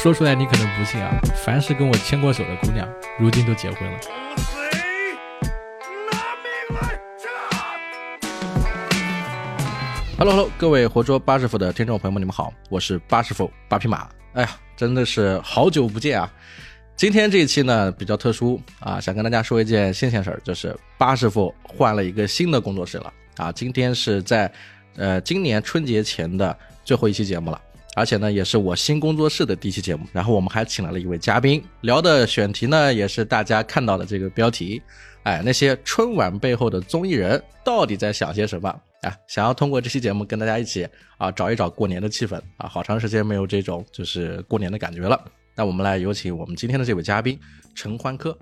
说出来你可能不信啊，凡是跟我牵过手的姑娘，如今都结婚了。Hello Hello，各位活捉八师傅的听众朋友们，你们好，我是八师傅八匹马。哎呀，真的是好久不见啊！今天这一期呢比较特殊啊，想跟大家说一件新鲜事儿，就是八师傅换了一个新的工作室了啊。今天是在呃今年春节前的最后一期节目了。而且呢，也是我新工作室的第一期节目。然后我们还请来了一位嘉宾，聊的选题呢，也是大家看到的这个标题。哎，那些春晚背后的综艺人到底在想些什么？啊，想要通过这期节目跟大家一起啊，找一找过年的气氛啊。好长时间没有这种就是过年的感觉了。那我们来有请我们今天的这位嘉宾陈欢科。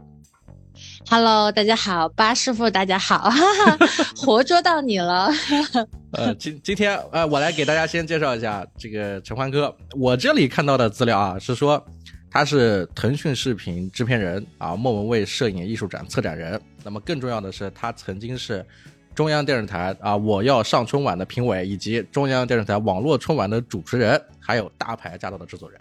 Hello，大家好，八师傅，大家好，哈哈 活捉到你了。呃，今今天呃，我来给大家先介绍一下这个陈欢哥。我这里看到的资料啊，是说他是腾讯视频制片人啊，莫文蔚摄影艺术展策展人。那么更重要的是，他曾经是中央电视台啊，我要上春晚的评委，以及中央电视台网络春晚的主持人，还有大牌驾到的制作人。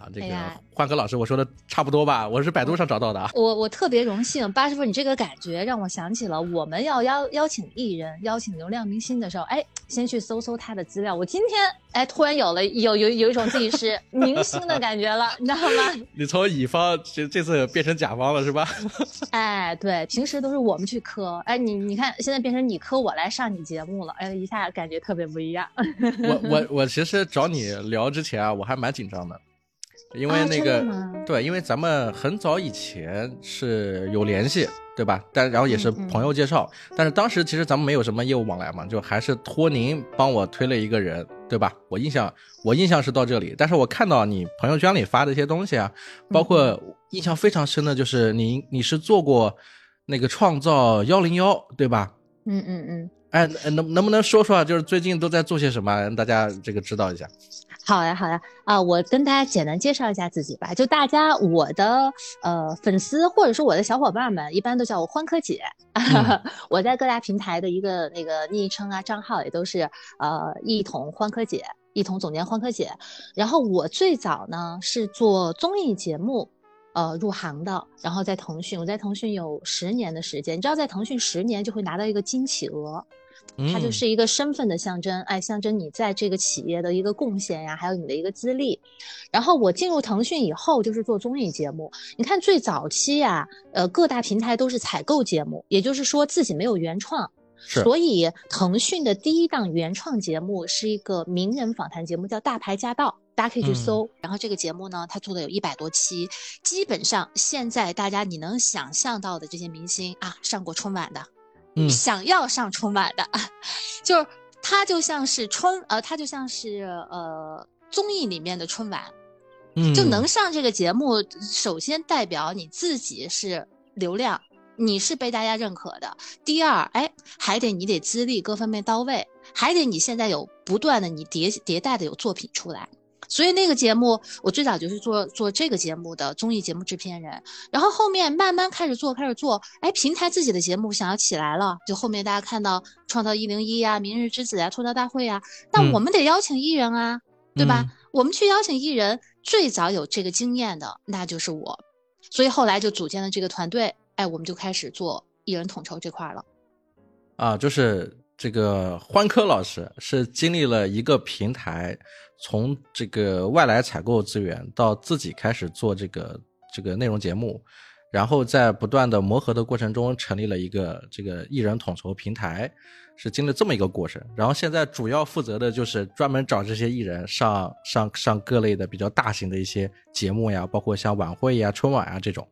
啊，这个欢科老师，我说的差不多吧？我是百度上找到的。我我特别荣幸，八师傅，你这个感觉让我想起了我们要邀邀请艺人、邀请流量明星的时候，哎，先去搜搜他的资料。我今天哎，突然有了有有有一种自己是 明星的感觉了，你知道吗？你从乙方这这次变成甲方了是吧？哎，对，平时都是我们去磕，哎，你你看现在变成你磕我来上你节目了，哎，一下感觉特别不一样。我我我其实找你聊之前啊，我还蛮紧张的。因为那个对，因为咱们很早以前是有联系，对吧？但然后也是朋友介绍，但是当时其实咱们没有什么业务往来嘛，就还是托您帮我推了一个人，对吧？我印象我印象是到这里，但是我看到你朋友圈里发的一些东西啊，包括印象非常深的就是你你是做过那个创造幺零幺，对吧？嗯嗯嗯。哎，能能不能说说，就是最近都在做些什么，让大家这个知道一下？好呀，好呀，啊，我跟大家简单介绍一下自己吧。就大家我的呃粉丝或者说我的小伙伴们，一般都叫我欢科姐。我在各大平台的一个那个昵称啊账号也都是呃一统欢科姐，一统总监欢科姐。然后我最早呢是做综艺节目呃入行的，然后在腾讯，我在腾讯有十年的时间。你知道在腾讯十年就会拿到一个金企鹅。它就是一个身份的象征，哎，象征你在这个企业的一个贡献呀，还有你的一个资历。然后我进入腾讯以后，就是做综艺节目。你看最早期呀，呃，各大平台都是采购节目，也就是说自己没有原创。所以腾讯的第一档原创节目是一个名人访谈节目，叫《大牌驾到》，大家可以去搜。然后这个节目呢，它做的有一百多期，基本上现在大家你能想象到的这些明星啊，上过春晚的。想要上春晚的，就是他就像是春呃，他就像是呃综艺里面的春晚，嗯，就能上这个节目，首先代表你自己是流量，你是被大家认可的。第二，哎，还得你得资历各方面到位，还得你现在有不断的你迭迭代的有作品出来。所以那个节目，我最早就是做做这个节目的综艺节目制片人，然后后面慢慢开始做，开始做，哎，平台自己的节目想要起来了，就后面大家看到《创造一零一》呀，《明日之子》呀，《吐槽大会》呀，那我们得邀请艺人啊，对吧？我们去邀请艺人，最早有这个经验的那就是我，所以后来就组建了这个团队，哎，我们就开始做艺人统筹这块了。啊，就是这个欢科老师是经历了一个平台。从这个外来采购资源到自己开始做这个这个内容节目，然后在不断的磨合的过程中，成立了一个这个艺人统筹平台，是经历这么一个过程。然后现在主要负责的就是专门找这些艺人上上上各类的比较大型的一些节目呀，包括像晚会呀、春晚啊这种。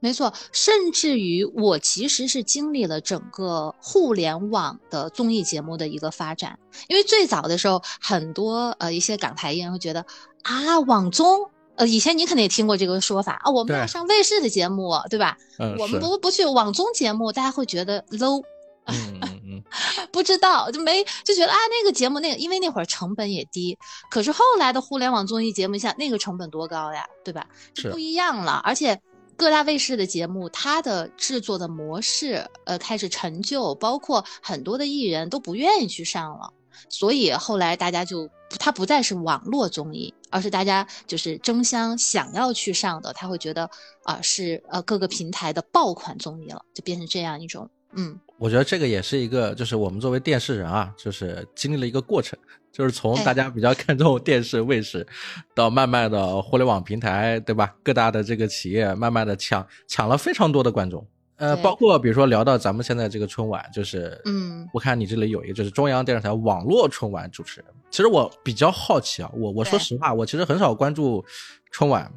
没错，甚至于我其实是经历了整个互联网的综艺节目的一个发展，因为最早的时候，很多呃一些港台艺人会觉得啊网综，呃以前你肯定也听过这个说法啊，我们要上卫视的节目，对吧？嗯，我们不不去网综节目，大家会觉得 low，嗯嗯嗯，不知道就没就觉得啊那个节目那个，因为那会儿成本也低，可是后来的互联网综艺节目，像那个成本多高呀，对吧？是不一样了，而且。各大卫视的节目，它的制作的模式，呃，开始陈旧，包括很多的艺人都不愿意去上了，所以后来大家就，它不再是网络综艺，而是大家就是争相想要去上的，他会觉得啊、是呃各个平台的爆款综艺了，就变成这样一种嗯。我觉得这个也是一个，就是我们作为电视人啊，就是经历了一个过程，就是从哎大家比较看重电视、卫视，到慢慢的互联网平台，对吧？各大的这个企业慢慢的抢抢了非常多的观众。呃，包括比如说聊到咱们现在这个春晚，就是嗯我看你这里有一个就是中央电视台网络春晚主持人。其实我比较好奇啊，我我说实话，我其实很少关注春晚。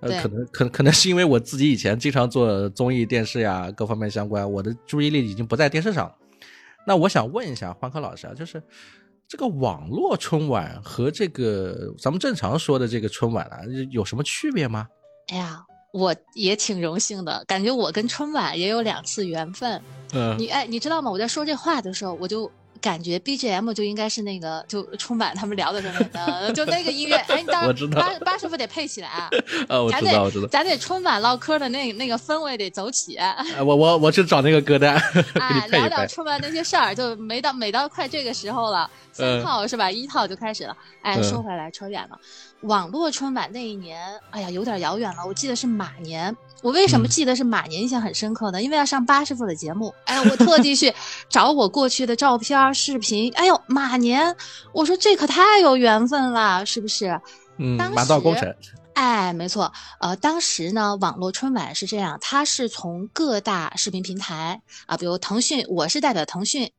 呃，对可能可可能是因为我自己以前经常做综艺、电视呀，各方面相关，我的注意力已经不在电视上了。那我想问一下欢科老师啊，就是这个网络春晚和这个咱们正常说的这个春晚啊，有什么区别吗？哎呀，我也挺荣幸的，感觉我跟春晚也有两次缘分。嗯你哎，你知道吗？我在说这话的时候，我就感觉 BGM 就应该是那个就春晚他们聊的时候的，就那个音乐。哎，你当然我知道八八师傅得配起来啊，啊，我咱知道，我知得道。咱得春晚唠嗑的那那个氛围得走起。呃我我我去找那个歌单，给你哎，聊聊。春晚那些事儿，就没到每到快这个时候了，三嗯套、是吧？一套就开始了。哎，嗯说回来扯远了，网络春晚那一年，哎呀，有点遥远了。我记得是马年。我为什么嗯记得是马年印象很深刻呢？因为要上八师傅的节目，哎，我特地去找我过去的照片、视频。哎呦，马年，我说这可太有缘分了，是不是？嗯，当马到功时成。哎，没错，呃，当时呢，网络春晚是这样，它是从各大视频平台啊，比如腾讯，我是代表腾讯，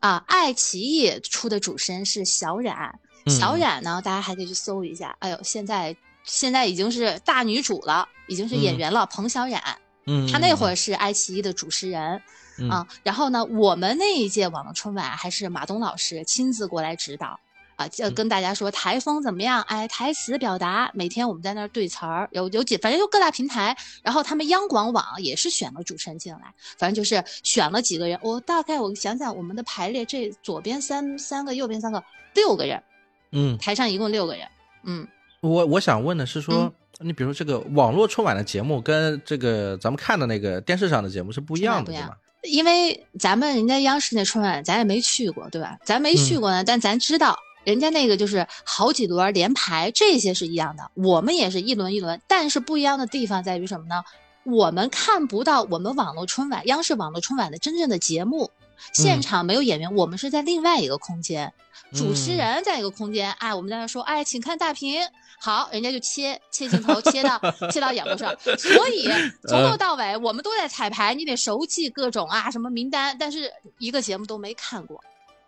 啊，爱奇艺出的主持人是小冉，小嗯冉呢，大家还可以去搜一下，哎呦，现在现在已经是大女主了，已经是演嗯员了，彭小冉，嗯，她那会儿是爱奇艺的主持人嗯啊，然后呢，我们那一届网络春晚还是马东老师亲自过来指导。啊，就嗯跟大家说台风怎么样？哎，台词表达，每天我们在那儿对词儿，有有几，反正就各大平台，然后他们央广网也是选了主持人进来，反正就是选了几个人。我大概我想想，我们的排列，这左边三三个，右边三个，六个人，嗯，台上一共六个人。嗯，我我想问的是说，嗯你比如说这个网络春晚的节目跟这个咱们看的那个电视上的节目是不一样的，不一样对吗？因为咱们人家央视那春晚，咱也没去过，对吧？咱没去过呢，但咱知道。人家那个就是好几轮连排，这些是一样的，我们也是一轮一轮，但是不一样的地方在于什么呢？我们看不到我们网络春晚、央视网络春晚的真正的节目，现场没有演员，我们是在另外一个空间，主持人在一个空间，哎，我们在那说，哎，请看大屏，好，人家就切切镜头，切到 切到演播上，所以 从头到尾我们都在彩排，你得熟记各种啊什么名单，但是一个节目都没看过。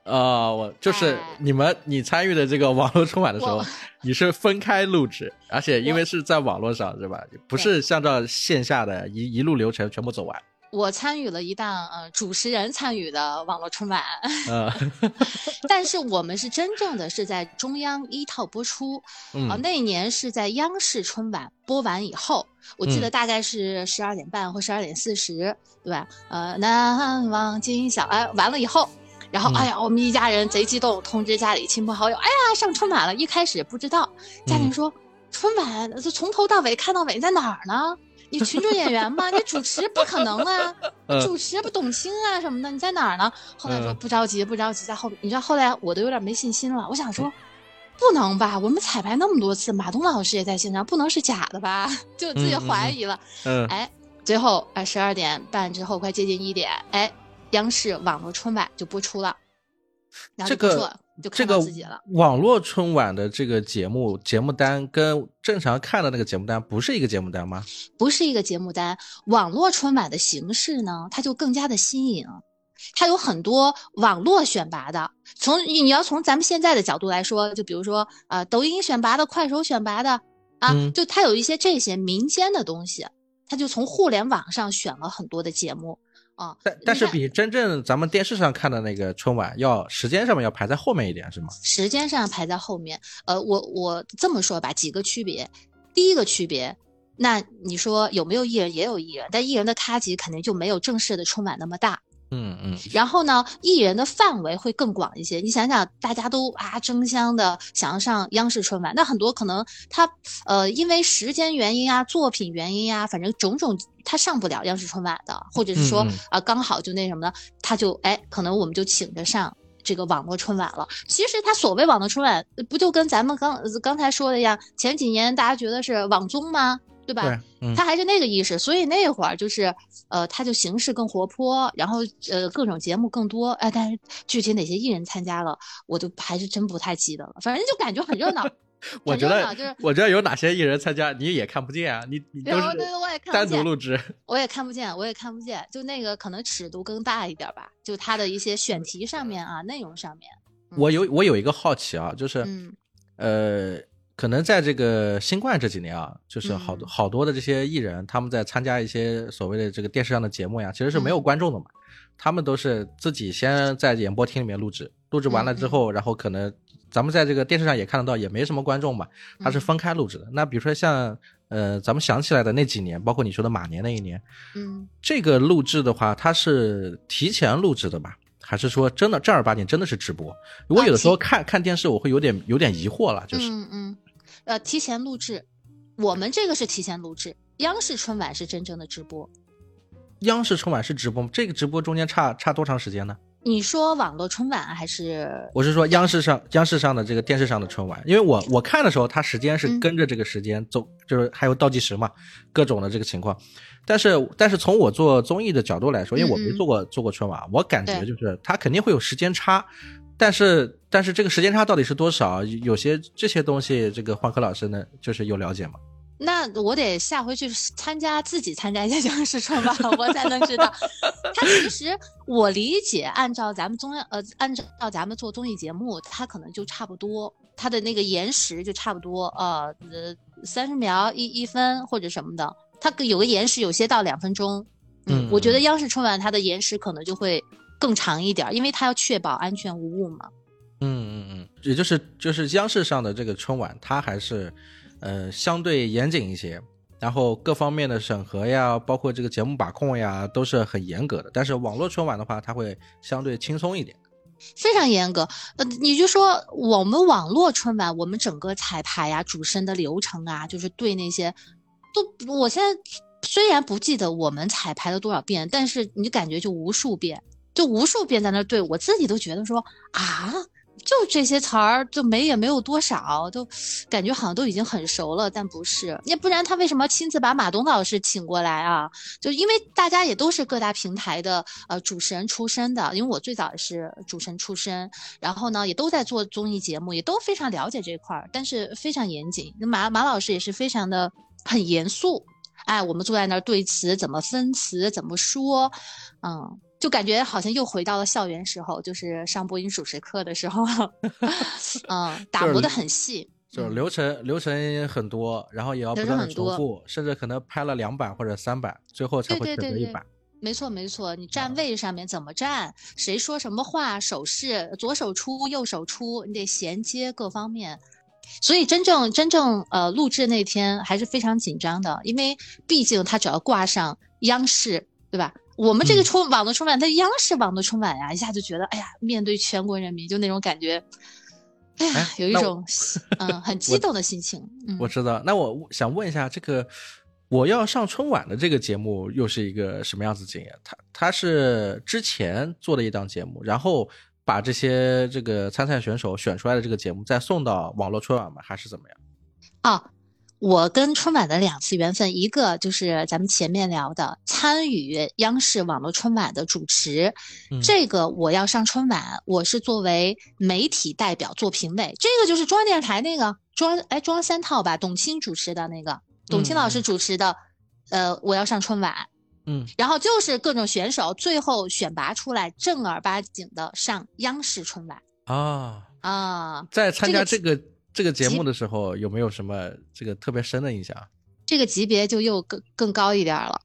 啊、我就是哎你们你参与的这个网络春晚的时候，你是分开录制，而且因为是在网络上是吧？不是像照线下的一一路流程全部走完。我参与了一档呃主持人参与的网络春晚，呃，但是我们是真正的是在中央一套播出，嗯啊，那一年是在央视春晚播完以后，我记得嗯大概是十二点半或十二点四十，对吧？呃，难忘今宵，哎，完了以后。然后，嗯哎呀，我们一家人贼激动，通知家里亲朋好友，哎呀，上春晚了。一开始不知道，家里人嗯说、春晚这从头到尾看到尾在哪儿呢？你群众演员吗？你主持不可能啊，嗯主持不董卿啊什么的，你在哪儿呢？后来说嗯不着急，不着急，在后面。你知道后来我都有点没信心了，我想说。不能吧？我们彩排那么多次，马东老师也在现场，不能是假的吧？就自己怀疑了。嗯哎，最后哎，十二点半之后，快接近一点，哎，央视网络春晚就播出了，然后这个就看这个到自己了。网络春晚的这个节目节目单跟正常看的那个节目单不是一个节目单吗？不是一个节目单。网络春晚的形式呢，它就更加的新颖，它有很多网络选拔的。从你要从咱们现在的角度来说，就比如说呃，抖音选拔的、快手选拔的啊，嗯就它有一些这些民间的东西，它就从互联网上选了很多的节目啊。但但是比真正咱们电视上看的那个春晚要时间上面要排在后面一点是吗？时间上排在后面。呃，我我这么说吧，几个区别。第一个区别，那你说有没有艺人？也有艺人，但艺人的咖级肯定就没有正式的春晚那么大。嗯嗯然后呢，艺人的范围会更广一些。你想想，大家都啊争相的想要上央视春晚，那很多可能他呃因为时间原因啊、作品原因啊、反正种种他上不了央视春晚的，或者是说嗯嗯啊刚好就那什么的，他就哎可能我们就请着上。这个网络春晚了。其实他所谓网络春晚，不就跟咱们刚刚才说的一样？前几年大家觉得是网综吗？对吧？对，他还是那个意识，所以那会儿就是，呃，他就形式更活泼，然后呃，各种节目更多，哎，但是具体哪些艺人参加了，我都还是真不太记得了。反正就感觉很热闹。我觉得就是，我觉得有哪些艺人参加，你也看不见啊，你你都是单独录制，我也看不见，我也看不见。就那个可能尺度更大一点吧，就他的一些选题上面啊，内容上面。我有我有一个好奇啊，就是，呃。可能在这个新冠这几年啊，就是好多好多的这些艺人，他们在参加一些所谓的这个电视上的节目呀，其实是没有观众的嘛。他们都是自己先在演播厅里面录制，录制完了之后，然后可能咱们在这个电视上也看得到，也没什么观众嘛。他是分开录制的。那比如说像呃，咱们想起来的那几年，包括你说的马年那一年，嗯，这个录制的话，它是提前录制的吧？还是说真的正儿八经真的是直播？我有的时候看看电视，我会有点有点疑惑了，就是嗯嗯。呃，提前录制，我们这个是提前录制。央视春晚是真正的直播。央视春晚是直播吗？这个直播中间差差多长时间呢？你说网络春晚还是？我是说央视上央视上的这个电视上的春晚，因为我我看的时候，它时间是跟着这个时间走，就是还有倒计时嘛，各种的这个情况。但是但是从我做综艺的角度来说，因为我没做过做过春晚，我感觉就是它肯定会有时间差。但是，但是这个时间差到底是多少？有些这些东西，这个黄科老师呢，就是有了解吗？那我得下回去参加，自己参加一下央视春晚，我才能知道。他其实我理解，按照咱们综呃，按照咱们做综艺节目，他可能就差不多，他的那个延时就差不多，呃呃，三十秒一一分或者什么的，他有个延时，有些到两分钟。嗯，我觉得央视春晚它的延时可能就会。更长一点，因为它要确保安全无误嘛。嗯嗯嗯，也就是就是央视上的这个春晚，它还是呃相对严谨一些，然后各方面的审核呀，包括这个节目把控呀，都是很严格的。但是网络春晚的话，它会相对轻松一点。非常严格。呃，你就说我们网络春晚，我们整个彩排呀、主持人的流程啊，就是对那些都，我现在虽然不记得我们彩排了多少遍，但是你感觉就无数遍。就无数遍在那对我自己都觉得说啊，就这些词儿，就没也没有多少，都感觉好像都已经很熟了，但不是，要不然他为什么亲自把马东老师请过来啊？就因为大家也都是各大平台的呃主持人出身的，因为我最早也是主持人出身，然后呢也都在做综艺节目，也都非常了解这块儿，但是非常严谨。马马老师也是非常的很严肃，哎，我们坐在那儿对词，怎么分词，怎么说，嗯。就感觉好像又回到了校园时候，就是上播音主持课的时候，嗯，打磨的很细，就是流程流程很多，然后也要不断的重复，甚至可能拍了两版或者三版，最后才会选择一版。没错没错，你站位上面怎么站，谁说什么话，手势左手出右手出，你得衔接各方面。所以真正真正呃录制那天还是非常紧张的，因为毕竟他只要挂上央视，对吧？我们这个春网络春晚，它央视网络春晚呀，一下就觉得，哎呀，面对全国人民，就那种感觉，哎呀，有一种 嗯很激动的心情。我知道，那我想问一下，这个我要上春晚的这个节目又是一个什么样子经验？他他是之前做的一档节目，然后把这些这个参赛选手选出来的这个节目再送到网络春晚吗？还是怎么样？啊。我跟春晚的两次缘分，一个就是咱们前面聊的参与央视网络春晚的主持，这个我要上春晚，我是作为媒体代表做评委。这个就是中央电视台那个中央哎中央三套吧，董卿主持的那个，董卿老师主持的，呃，我要上春晚，嗯，然后就是各种选手最后选拔出来正儿八经的上央视春晚啊。啊，在参加这个。这个节目的时候有没有什么这个特别深的印象？这个级别就又更更高一点了。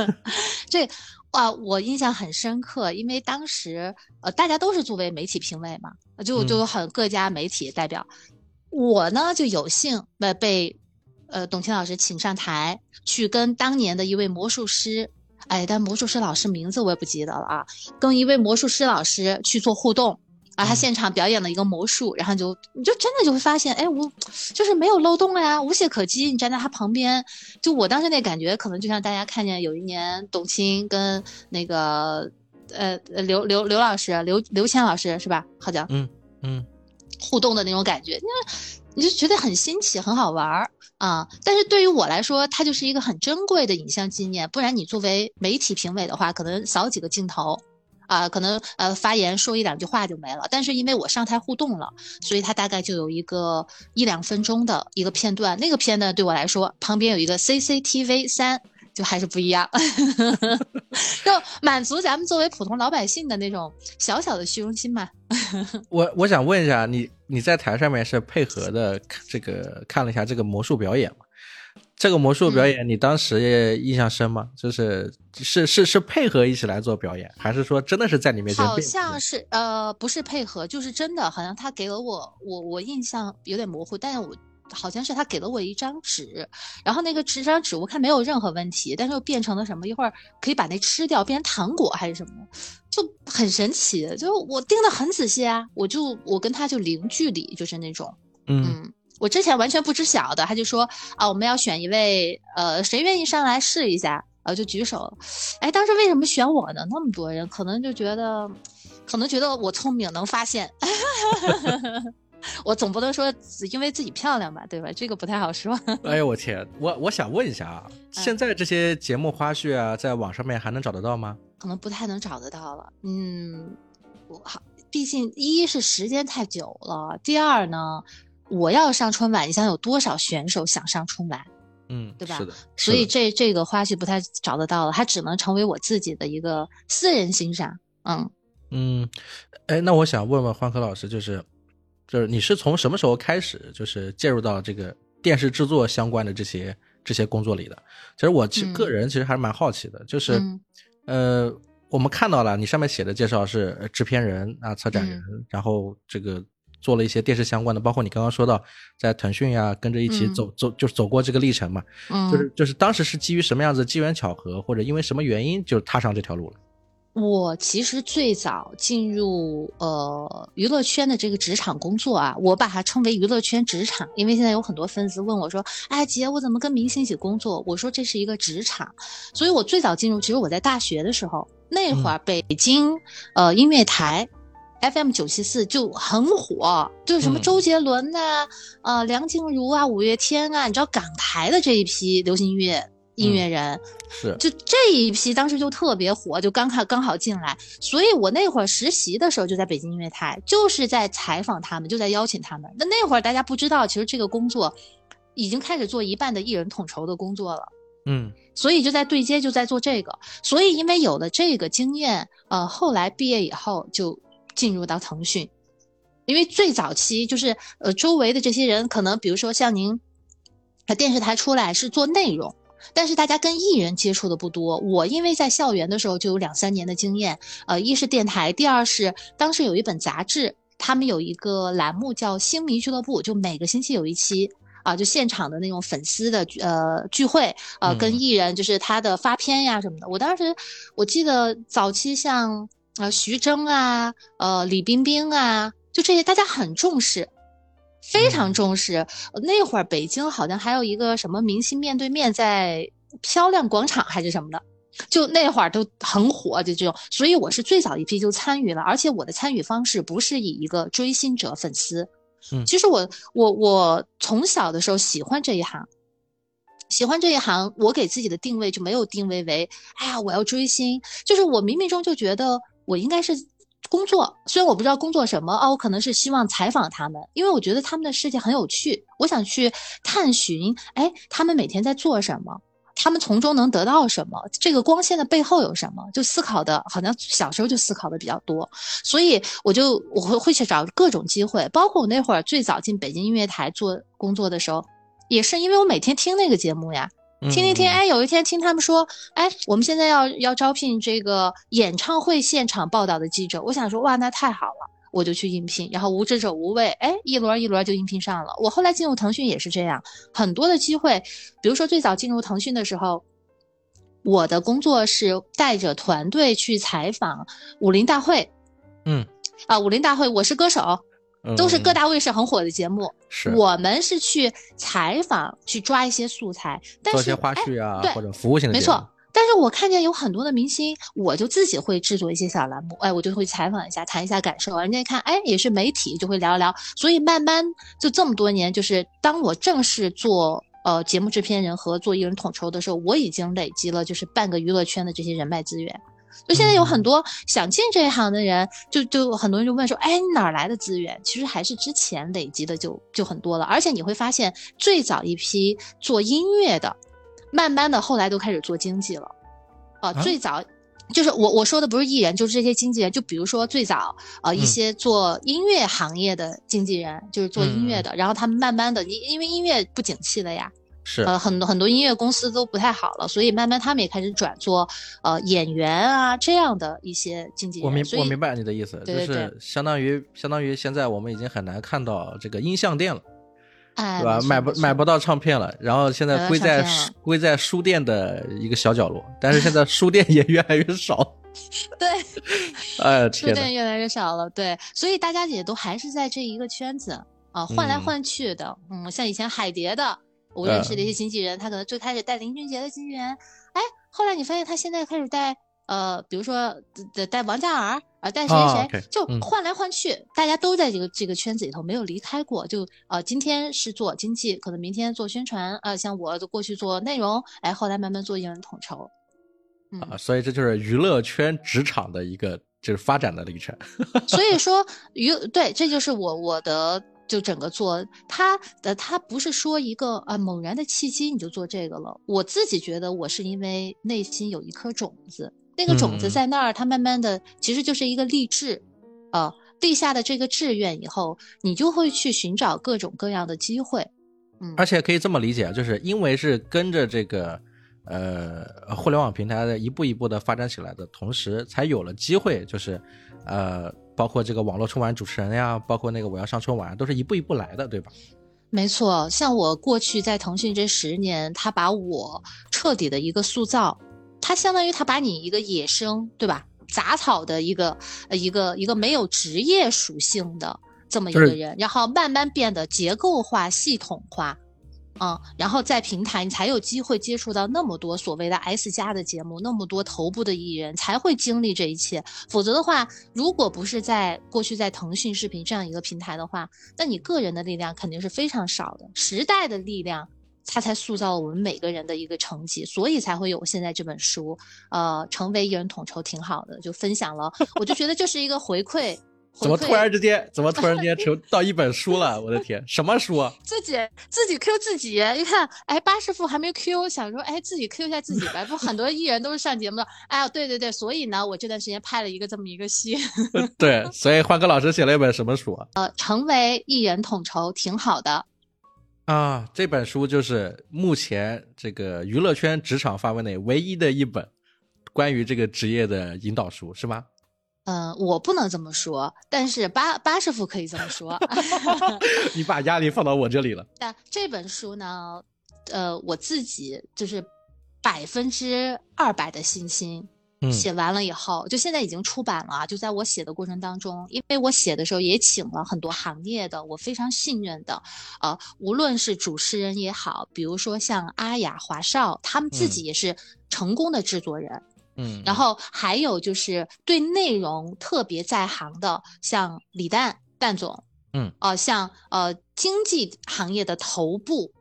这啊，我印象很深刻，因为当时呃大家都是作为媒体评委嘛，就就很各家媒体代表。我呢就有幸被被呃董卿老师请上台，去跟当年的一位魔术师，哎，但魔术师老师名字我也不记得了啊，跟一位魔术师老师去做互动。啊，他现场表演了一个魔术，然后就你就真的就会发现，哎，我就是没有漏洞了呀，无懈可击。你站在他旁边，就我当时那感觉，可能就像大家看见有一年董卿跟那个呃刘刘刘老师刘刘谦老师是吧？好像嗯嗯互动的那种感觉，那你就觉得很新奇，很好玩儿啊。但是对于我来说，它就是一个很珍贵的影像纪念。不然你作为媒体评委的话，可能扫几个镜头。啊，可能呃发言说一两句话就没了，但是因为我上台互动了，所以他大概就有一个一两分钟的一个片段。那个片段对我来说，旁边有一个 CCTV 三，就还是不一样，就满足咱们作为普通老百姓的那种小小的虚荣心嘛。我我想问一下，你你在台上面是配合的这个看了一下这个魔术表演吗？这个魔术表演你当时印象深吗？就是是是是配合一起来做表演，还是说真的是在里面前？好像是呃不是配合，就是真的，好像他给了我我我印象有点模糊，但是我好像是他给了我一张纸，然后那个纸张纸我看没有任何问题，但是又变成了什么？一会儿可以把那吃掉，变成糖果还是什么？就很神奇，就我盯得很仔细啊，我就我跟他就零距离，就是那种嗯。我之前完全不知晓的，他就说啊，我们要选一位，呃，谁愿意上来试一下？呃，就举手。哎，当时为什么选我呢？那么多人，可能就觉得，可能觉得我聪明，能发现。我总不能说因为自己漂亮吧，对吧？这个不太好说。哎呦我天，我我想问一下啊，现在这些节目花絮啊，在网上面还能找得到吗？可能不太能找得到了。嗯，我好，毕竟一是时间太久了，第二呢。我要上春晚，你想有多少选手想上春晚？嗯，对吧？是的，所以这这个花絮不太找得到了，它只能成为我自己的一个私人欣赏。嗯嗯，哎，那我想问问欢科老师，就是就是你是从什么时候开始就是介入到这个电视制作相关的这些这些工作里的？其实我其实个人其实还是蛮好奇的，就是呃，我们看到了你上面写的介绍是制片人啊、策展人，然后这个。做了一些电视相关的，包括你刚刚说到在腾讯呀，跟着一起走走，就是走过这个历程嘛。嗯，就是就是当时是基于什么样子机缘巧合，或者因为什么原因就踏上这条路了。我其实最早进入呃娱乐圈的这个职场工作啊，我把它称为娱乐圈职场，因为现在有很多粉丝问我说：“哎，姐，我怎么跟明星一起工作？”我说这是一个职场，所以我最早进入，其实我在大学的时候，那会儿北京呃音乐台。FM 九七四就很火，就是什么周杰伦呐，呃，梁静茹啊，五月天啊，你知道港台的这一批流行音乐音乐人，是就这一批当时就特别火，就刚看刚好进来，所以我那会儿实习的时候就在北京音乐台，就是在采访他们，就在邀请他们。那那会儿大家不知道，其实这个工作已经开始做一半的艺人统筹的工作了，嗯，所以就在对接，就在做这个。所以因为有了这个经验，呃，后来毕业以后就。进入到腾讯，因为最早期就是呃周围的这些人可能比如说像您，呃电视台出来是做内容，但是大家跟艺人接触的不多。我因为在校园的时候就有两三年的经验，呃一是电台，第二是当时有一本杂志，他们有一个栏目叫星迷俱乐部，就每个星期有一期啊，就现场的那种粉丝的呃聚会，呃跟艺人就是他的发片呀什么的。我当时我记得早期像。啊，徐峥啊，呃，李冰冰啊，就这些，大家很重视，非常重视。那会儿北京好像还有一个什么明星面对面在漂亮广场还是什么的，就那会儿都很火，就这种。所以我是最早一批就参与了，而且我的参与方式不是以一个追星者粉丝，嗯，其实我我我从小的时候喜欢这一行。喜欢这一行，我给自己的定位就没有定位为，哎呀，我要追星，就是我冥冥中就觉得我应该是工作，虽然我不知道工作什么啊，我可能是希望采访他们，因为我觉得他们的世界很有趣，我想去探寻，哎，他们每天在做什么，他们从中能得到什么，这个光线的背后有什么，就思考的，好像小时候就思考的比较多，所以我就我会会去找各种机会，包括我那会儿最早进北京音乐台做工作的时候。也是因为我每天听那个节目呀，听听听，哎，有一天听他们说，哎，我们现在要要招聘这个演唱会现场报道的记者，我想说，哇，那太好了，我就去应聘，然后无知者无畏，哎，一轮一轮就应聘上了。我后来进入腾讯也是这样，很多的机会，比如说最早进入腾讯的时候，我的工作是带着团队去采访武林大会，嗯，啊，武林大会，我是歌手。都是各大卫视很火的节目，是我们是去采访，去抓一些素材，但是做些花絮啊，或者服务性的，没错。但是我看见有很多的明星，我就自己会制作一些小栏目，哎，我就会采访一下，谈一下感受。人家一看，哎，也是媒体，就会聊一聊。所以慢慢就这么多年，就是当我正式做呃节目制片人和做艺人统筹的时候，我已经累积了就是半个娱乐圈的这些人脉资源。就现在有很多想进这一行的人，就就很多人就问说，哎，你哪来的资源？其实还是之前累积的就就很多了。而且你会发现，最早一批做音乐的，慢慢的后来都开始做经济了。呃，最早就是我我说的不是艺人，就是这些经纪人。就比如说最早呃一些做音乐行业的经纪人，就是做音乐的，然后他们慢慢的，因因为音乐不景气了呀。是呃，很多很多音乐公司都不太好了，所以慢慢他们也开始转做呃演员啊这样的一些经纪人。我明我明白你的意思，就是相当于相当于现在我们已经很难看到这个音像店了，哎，对吧？买不买不到唱片了，然后现在归在归在书店的一个小角落，但是现在 书店也越来越少。对，哎书，店越来越少了，对，所以大家也都还是在这一个圈子啊，换来嗯换去的。嗯，像以前海蝶的，我认识的一些经纪人，他可能最开始带林俊杰的经纪人，哎，后来你发现他现在开始带呃，比如说带带王嘉尔啊，带谁啊谁谁，就嗯换来换去，大家都在这个这个圈子里头没有离开过。就呃，今天是做经济，可能明天做宣传，呃，像我过去做内容，哎，后来慢慢做艺人统筹。嗯，啊，所以这就是娱乐圈职场的一个就是发展的历程。所以说娱对，这就是我我的就整个做他的他不是说一个啊猛然的契机你就做这个了。我自己觉得我是因为内心有一颗种子，那个种子嗯在那儿，它慢慢的其实就是一个励志，啊，立下的这个志愿以后，你就会去寻找各种各样的机会。嗯，而且可以这么理解，就是因为是跟着这个呃互联网平台的一步一步的发展起来的同时，才有了机会，就是呃包括这个网络春晚主持人呀，包括那个我要上春晚，都是一步一步来的，对吧？没错，像我过去在腾讯这十年，他把我彻底的一个塑造，他相当于他把你一个野生，对吧？杂草的一个呃一个一个没有职业属性的这么一个人，然后慢慢变得结构化、系统化。嗯，然后在平台你才有机会接触到那么多所谓的 S 加的节目，那么多头部的艺人才会经历这一切。否则的话，如果不是在过去在腾讯视频这样一个平台的话，那你个人的力量肯定是非常少的。时代的力量，它才塑造了我们每个人的一个成绩，所以才会有现在这本书。呃，成为艺人统筹挺好的，就分享了，我就觉得这是一个回馈。怎么突然之间，怎么突然之间成到一本书了？我的天，什么书啊？自己自己 Q 自己，一看，哎，八师傅还没 Q，想说，哎，自己 Q 一下自己吧。不，很多艺人都是上节目的，哎呀，对对对，所以呢，我这段时间拍了一个这么一个戏，对，所以欢哥老师写了一本什么书啊？呃，成为艺人统筹挺好的。啊，这本书就是目前这个娱乐圈职场范围内唯一的一本关于这个职业的引导书，是吗？嗯、我不能这么说，但是巴巴师傅可以这么说。你把压力放到我这里了。但这本书呢，呃，我自己就是百分之二百的信心。嗯写完了以后，就现在已经出版了啊。就在我写的过程当中，因为我写的时候也请了很多行业的我非常信任的，呃，无论是主持人也好，比如说像阿雅、华少，他们自己也是成功的制作人。嗯，然后还有就是对内容特别在行的，像李诞诞总，嗯，呃，像呃经济行业的头部，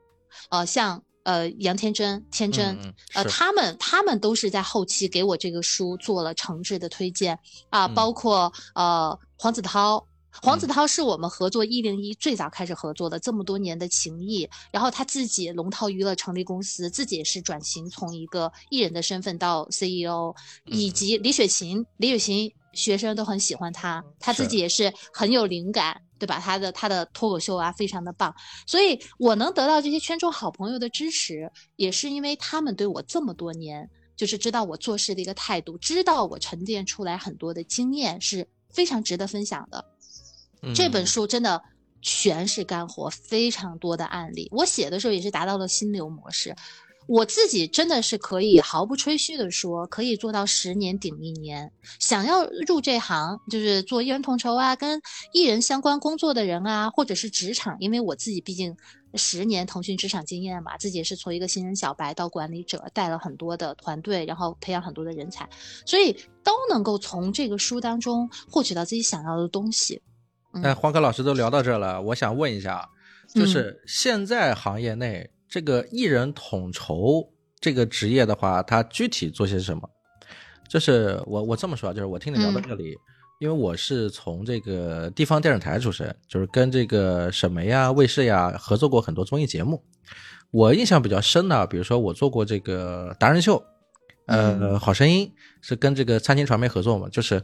呃，像呃杨天真、天真，呃，他们他们都是在后期给我这个书做了诚挚的推荐。啊、嗯。包括呃黄子韬。黄子韬是我们合作一零一最早开始合作的，这么多年的情谊。然后他自己龙涛娱乐成立公司，自己也是转型从一个艺人的身份到 CEO，以嗯及李雪琴，李雪琴学生都很喜欢他，他自己也是很有灵感，对吧？他的他的脱口秀啊，非常的棒。所以我能得到这些圈中好朋友的支持，也是因为他们对我这么多年，就是知道我做事的一个态度，知道我沉淀出来很多的经验是非常值得分享的。这本书真的全是干货，非常多的案例。我写的时候也是达到了心流模式。我自己真的是可以毫不吹嘘的说，可以做到十年顶一年。想要入这行，就是做艺人统筹啊，跟艺人相关工作的人啊，或者是职场，因为我自己毕竟十年腾讯职场经验嘛，自己也是从一个新人小白到管理者，带了很多的团队，然后培养很多的人才，所以都能够从这个书当中获取到自己想要的东西。那黄科老师都聊到这了，我想问一下，就是现在行业内。这个艺人统筹这个职业的话，他具体做些什么？就是我我这么说，就是我听你聊到这里，因为我是从这个地方电视台出身，就是跟这个省媒呀、卫视呀合作过很多综艺节目。我印象比较深的，比如说我做过这个达人秀，呃，好声音是跟这个餐厅传媒合作嘛。就是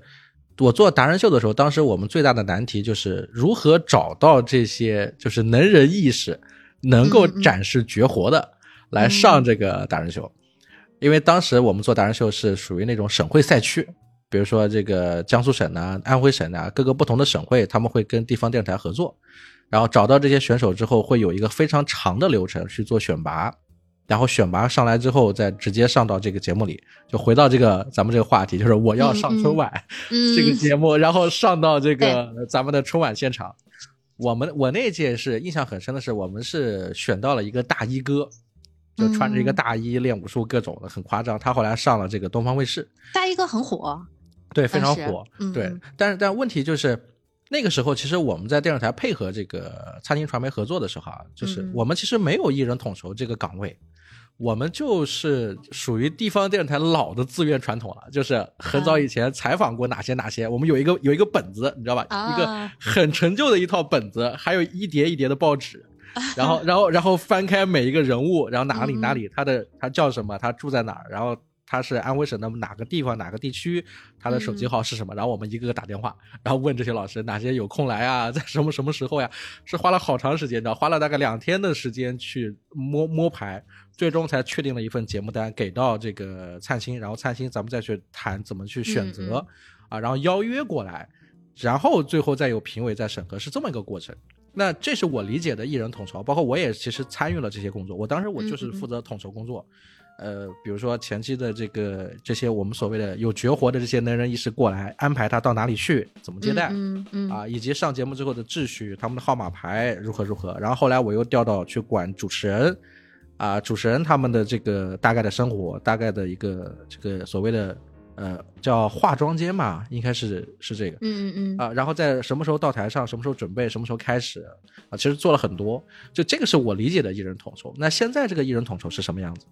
我做达人秀的时候，当时我们最大的难题就是如何找到这些就是能人异士。能够展示绝活的来上这个达人秀，因为当时我们做达人秀是属于那种省会赛区，比如说这个江苏省呐、安徽省呐，各个不同的省会，他们会跟地方电视台合作，然后找到这些选手之后，会有一个非常长的流程去做选拔，然后选拔上来之后，再直接上到这个节目里。就回到这个咱们这个话题，就是我要上春晚 这个节目，然后上到这个咱们的春晚现场。我们我那届是印象很深的是，我们是选到了一个大衣哥，就穿着一个大衣练武术，各种的很夸张。他后来上了这个东方卫视，大衣哥很火，对，非常火，对。但是但问题就是那个时候，其实我们在电视台配合这个餐厅传媒合作的时候啊，就是我们其实没有艺人统筹这个岗位。我们就是属于地方电视台老的自愿传统了，就是很早以前采访过哪些哪些，我们有一个有一个本子，你知道吧？一个很陈旧的一套本子，还有一叠一叠的报纸，然后 然后然后翻开每一个人物，然后哪里哪里他的他叫什么，他住在哪儿，然后。他是安徽省的哪个地方哪个地区？他的手机号是什么？然后我们一个个打电话，然后问这些老师哪些有空来啊，在什么什么时候呀？是花了好长时间，你知道，花了大概两天的时间去摸摸排，最终才确定了一份节目单给到这个灿星，然后灿星咱们再去谈怎么去选择啊，然后邀约过来，然后最后再有评委再审核，是这么一个过程。那这是我理解的艺人统筹，包括我也其实参与了这些工作，我当时我就是负责统筹工作。呃，比如说前期的这个这些我们所谓的有绝活的这些能人异士过来，安排他到哪里去，怎么接待，嗯嗯啊，以及上节目之后的秩序，他们的号码牌如何如何。然后后来我又调到去管主持人，啊，主持人他们的这个大概的生活，大概的一个这个所谓的呃叫化妆间嘛，应该是是这个，嗯嗯嗯啊，然后在什么时候到台上，什么时候准备，什么时候开始啊，其实做了很多，就这个是我理解的艺人统筹。那现在这个艺人统筹是什么样子？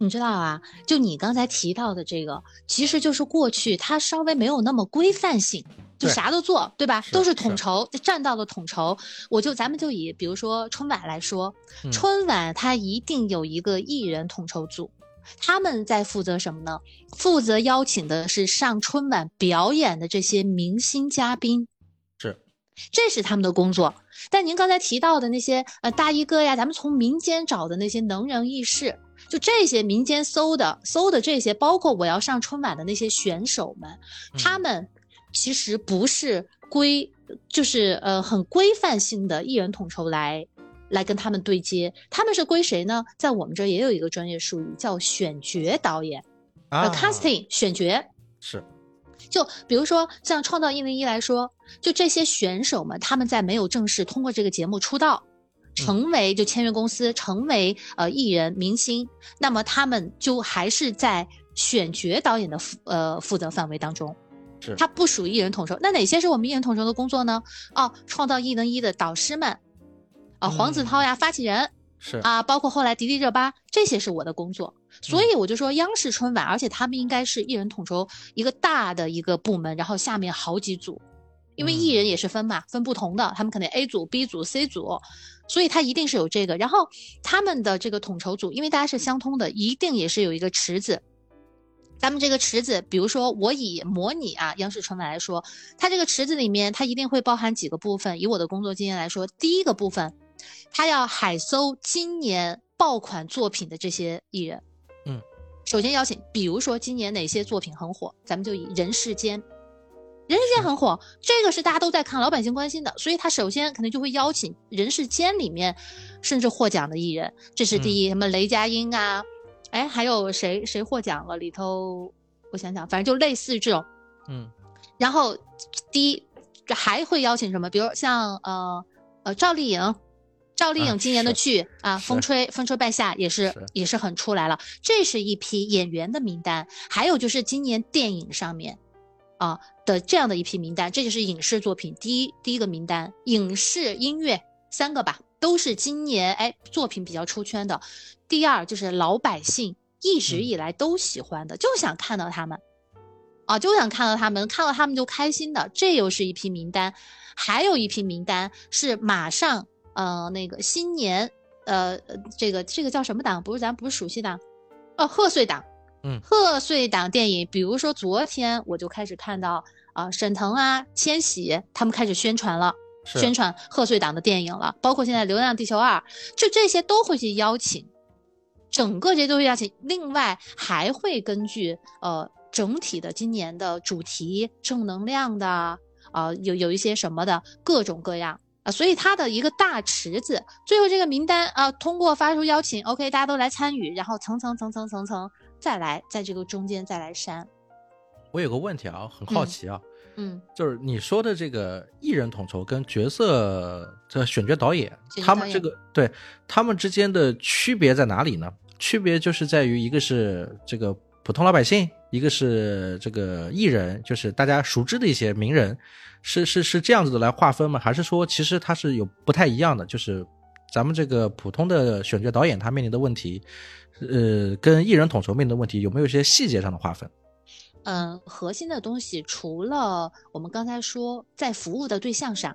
你知道啊，就你刚才提到的这个，其实就是过去它稍微没有那么规范性，就啥都做，对吧？都是统筹，占到了统筹。我就咱们就以比如说春晚来说，春晚它一定有一个艺人统筹组，他们在负责什么呢？负责邀请的是上春晚表演的这些明星嘉宾，是，这是他们的工作。但您刚才提到的那些呃大衣哥呀，咱们从民间找的那些能人异士。就这些民间搜的搜的这些，包括我要上春晚的那些选手们，他们其实不是规，就是呃很规范性的艺人统筹来来跟他们对接，他们是归谁呢？在我们这也有一个专业术语叫选角导演，啊，casting 选角是，就比如说像创造一零一来说，就这些选手们，他们在没有正式通过这个节目出道。成为就签约公司，成为呃艺人明星，那么他们就还是在选角导演的负呃负责范围当中，是他不属于艺人统筹。那哪些是我们艺人统筹的工作呢？哦，创造一零一的导师们，啊黄子韬呀发起人是啊，包括后来迪丽热巴，这些是我的工作。所以我就说央视春晚，而且他们应该是艺人统筹一个大的一个部门，然后下面好几组。因为艺人也是分嘛，分不同的，他们可能 A 组、B 组、C 组，所以他一定是有这个。然后他们的这个统筹组，因为大家是相通的，一定也是有一个池子。咱们这个池子，比如说我以模拟啊央视春晚来说，它这个池子里面，它一定会包含几个部分。以我的工作经验来说，第一个部分，它要海搜今年爆款作品的这些艺人。嗯，首先邀请，比如说今年哪些作品很火，咱们就以人世间。人世间很火，这个是大家都在看，老百姓关心的，所以他首先肯定就会邀请人世间里面甚至获奖的艺人，这是第一。什么雷佳音啊，哎，还有谁谁获奖了？里头我想想，反正就类似这种，嗯。然后第一还会邀请什么？比如像呃呃赵丽颖，赵丽颖今年的剧啊，《风吹风吹半夏》也是也是很出来了。这是一批演员的名单，还有就是今年电影上面。啊的这样的一批名单，这就是影视作品第一第一个名单，影视音乐三个吧，都是今年哎作品比较出圈的。第二就是老百姓一直以来都喜欢的，就想看到他们，啊就想看到他们，看到他们就开心的，这又是一批名单。还有一批名单是马上呃那个新年呃这个这个叫什么档？不是咱不是暑期档，哦贺岁档。嗯，贺岁档电影，比如说昨天我就开始看到啊，沈腾啊、千玺他们开始宣传了，宣传贺岁档的电影了，包括现在《流浪地球二》，就这些都会去邀请，整个这些都会邀请。另外还会根据呃整体的今年的主题，正能量的啊，有有一些什么的各种各样啊，所以它的一个大池子，最后这个名单啊，通过发出邀请，OK，大家都来参与，然后层层层层层层。再来，在这个中间再来删。我有个问题啊，很好奇啊，嗯，就是你说的这个艺人统筹跟角色这选角导演，他们这个对他们之间的区别在哪里呢？区别就是在于一个是这个普通老百姓，一个是这个艺人，就是大家熟知的一些名人，是是是这样子的来划分吗？还是说其实它是有不太一样的？就是咱们这个普通的选角导演他面临的问题。呃，跟艺人统筹面临的问题有没有一些细节上的划分？嗯，核心的东西除了我们刚才说在服务的对象上